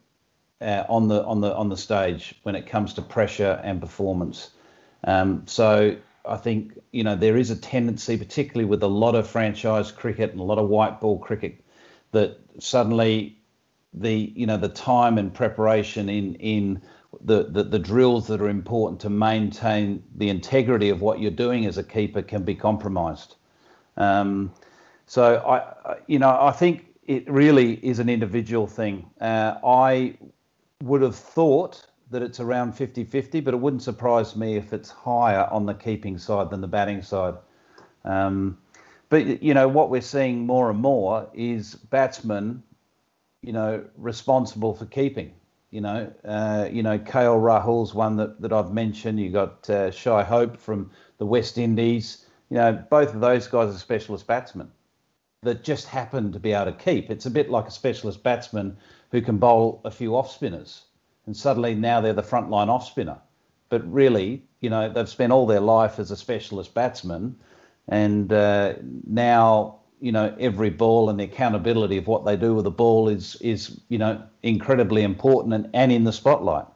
uh, on the on the on the stage when it comes to pressure and performance. Um, so I think you know there is a tendency, particularly with a lot of franchise cricket and a lot of white ball cricket, that suddenly the you know the time and preparation in in the, the, the drills that are important to maintain the integrity of what you're doing as a keeper can be compromised. Um, so I, you know, I think it really is an individual thing. Uh, I would have thought that it's around 50 50, but it wouldn't surprise me if it's higher on the keeping side than the batting side. Um, but, you know, what we're seeing more and more is batsmen, you know, responsible for keeping. You know, uh, you know, KL Rahul's one that, that I've mentioned. You got uh, Shai Hope from the West Indies. You know, both of those guys are specialist batsmen that just happen to be able to keep. It's a bit like a specialist batsman who can bowl a few off spinners, and suddenly now they're the frontline off spinner. but really, you know, they've spent all their life as a specialist batsman, and uh, now you know every ball and the accountability of what they do with the ball is is you know incredibly important and, and in the spotlight.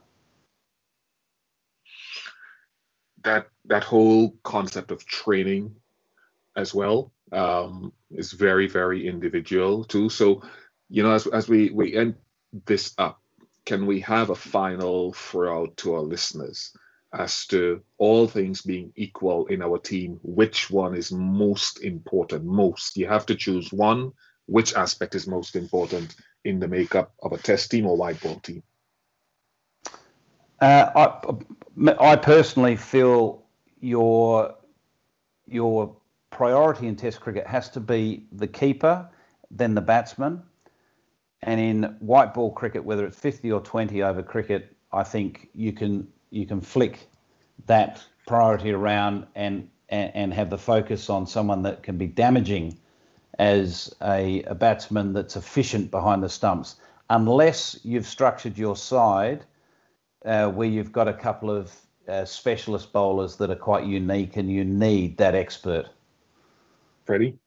That that whole concept of training as well um, is very very individual too. So you know as as we we end this up, can we have a final throughout to our listeners? as to all things being equal in our team, which one is most important? Most. You have to choose one. Which aspect is most important in the makeup of a test team or white ball team? Uh, I, I personally feel your your priority in Test cricket has to be the keeper, then the batsman, and in white ball cricket, whether it's 50 or 20 over cricket, I think you can you can flick that priority around and, and, have the focus on someone that can be damaging as a, a batsman that's efficient behind the stumps, unless you've structured your side uh, where you've got a couple of uh, specialist bowlers that are quite unique and you need that expert. Freddie?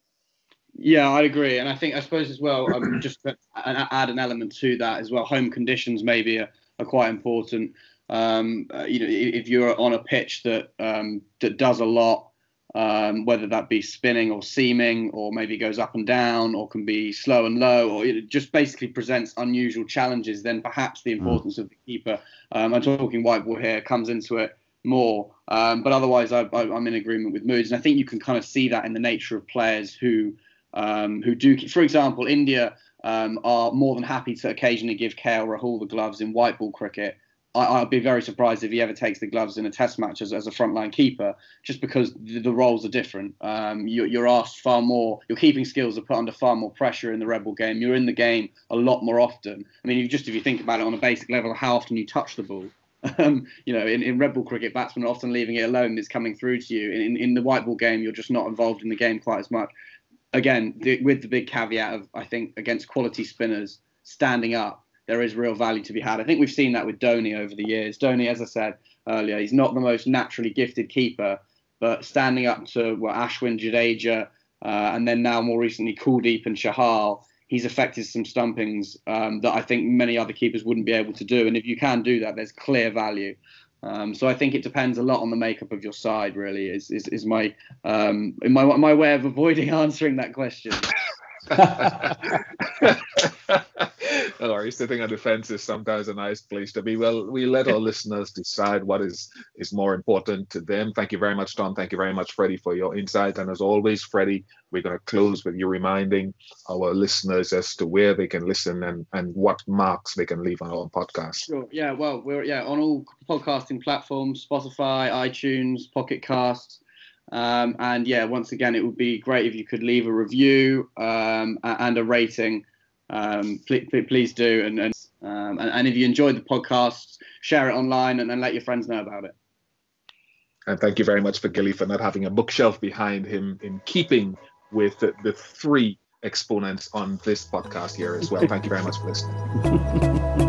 Yeah, I agree, and I think I suppose as well. Um, just to add an element to that as well. Home conditions maybe are, are quite important. Um, uh, you know, if you're on a pitch that um, that does a lot, um, whether that be spinning or seaming, or maybe goes up and down, or can be slow and low, or it just basically presents unusual challenges, then perhaps the hmm. importance mm. of the keeper, um, I'm talking white ball here, comes into it more. Um, but otherwise, I, am in agreement with Moods, and I think you can kind of see that in the nature of players who um, who do. For example, India um, are more than happy to occasionally give KL Rahul the gloves in white ball cricket I, would be very surprised if he ever takes the gloves in a test match as, as a frontline keeper, just because the, the roles are different. Um, you, you're asked far more, your keeping skills are put under far more pressure in the red ball game. You're in the game a lot more often. I mean, just if you think about it on a basic level, how often you touch the ball. Um, you know, in, in red ball cricket, batsmen are often leaving it alone. It's coming through to you. In, in the white ball game, you're just not involved in the game quite as much. Again, the, with the big caveat of, I think, against quality spinners, standing up there is real value to be had. I think we've seen that with Dhoni over the years. Dhoni, as I said earlier, he's not the most naturally gifted keeper, but standing up to well, Ashwin, Jadeja, uh, and then now more recently Kuldeep and Chahal, he's affected some stumpings um, that I think many other keepers wouldn't be able to do. And if you can do that, there's clear value. Um, so I think it depends a lot on the makeup of your side. Really, is is, is my um, my my way of avoiding answering that question. Or sitting on the fence is sometimes a nice place to be. Well, we let our listeners decide what is is more important to them. Thank you very much, Tom. Thank you very much, Freddie, for your insight. And as always, Freddie, we're going to close with you reminding our listeners as to where they can listen and and what marks they can leave on our podcast. Sure. Yeah. Well, we're yeah on all podcasting platforms: Spotify, iTunes, Pocket Casts. Um, and yeah, once again, it would be great if you could leave a review um, and a rating um, please, please, do. And and, um, and, and if you enjoyed the podcast, share it online and, and let your friends know about it. And thank you very much for Gilly for not having a bookshelf behind him in keeping with the, the three exponents on this podcast here as well. Thank you very much for listening.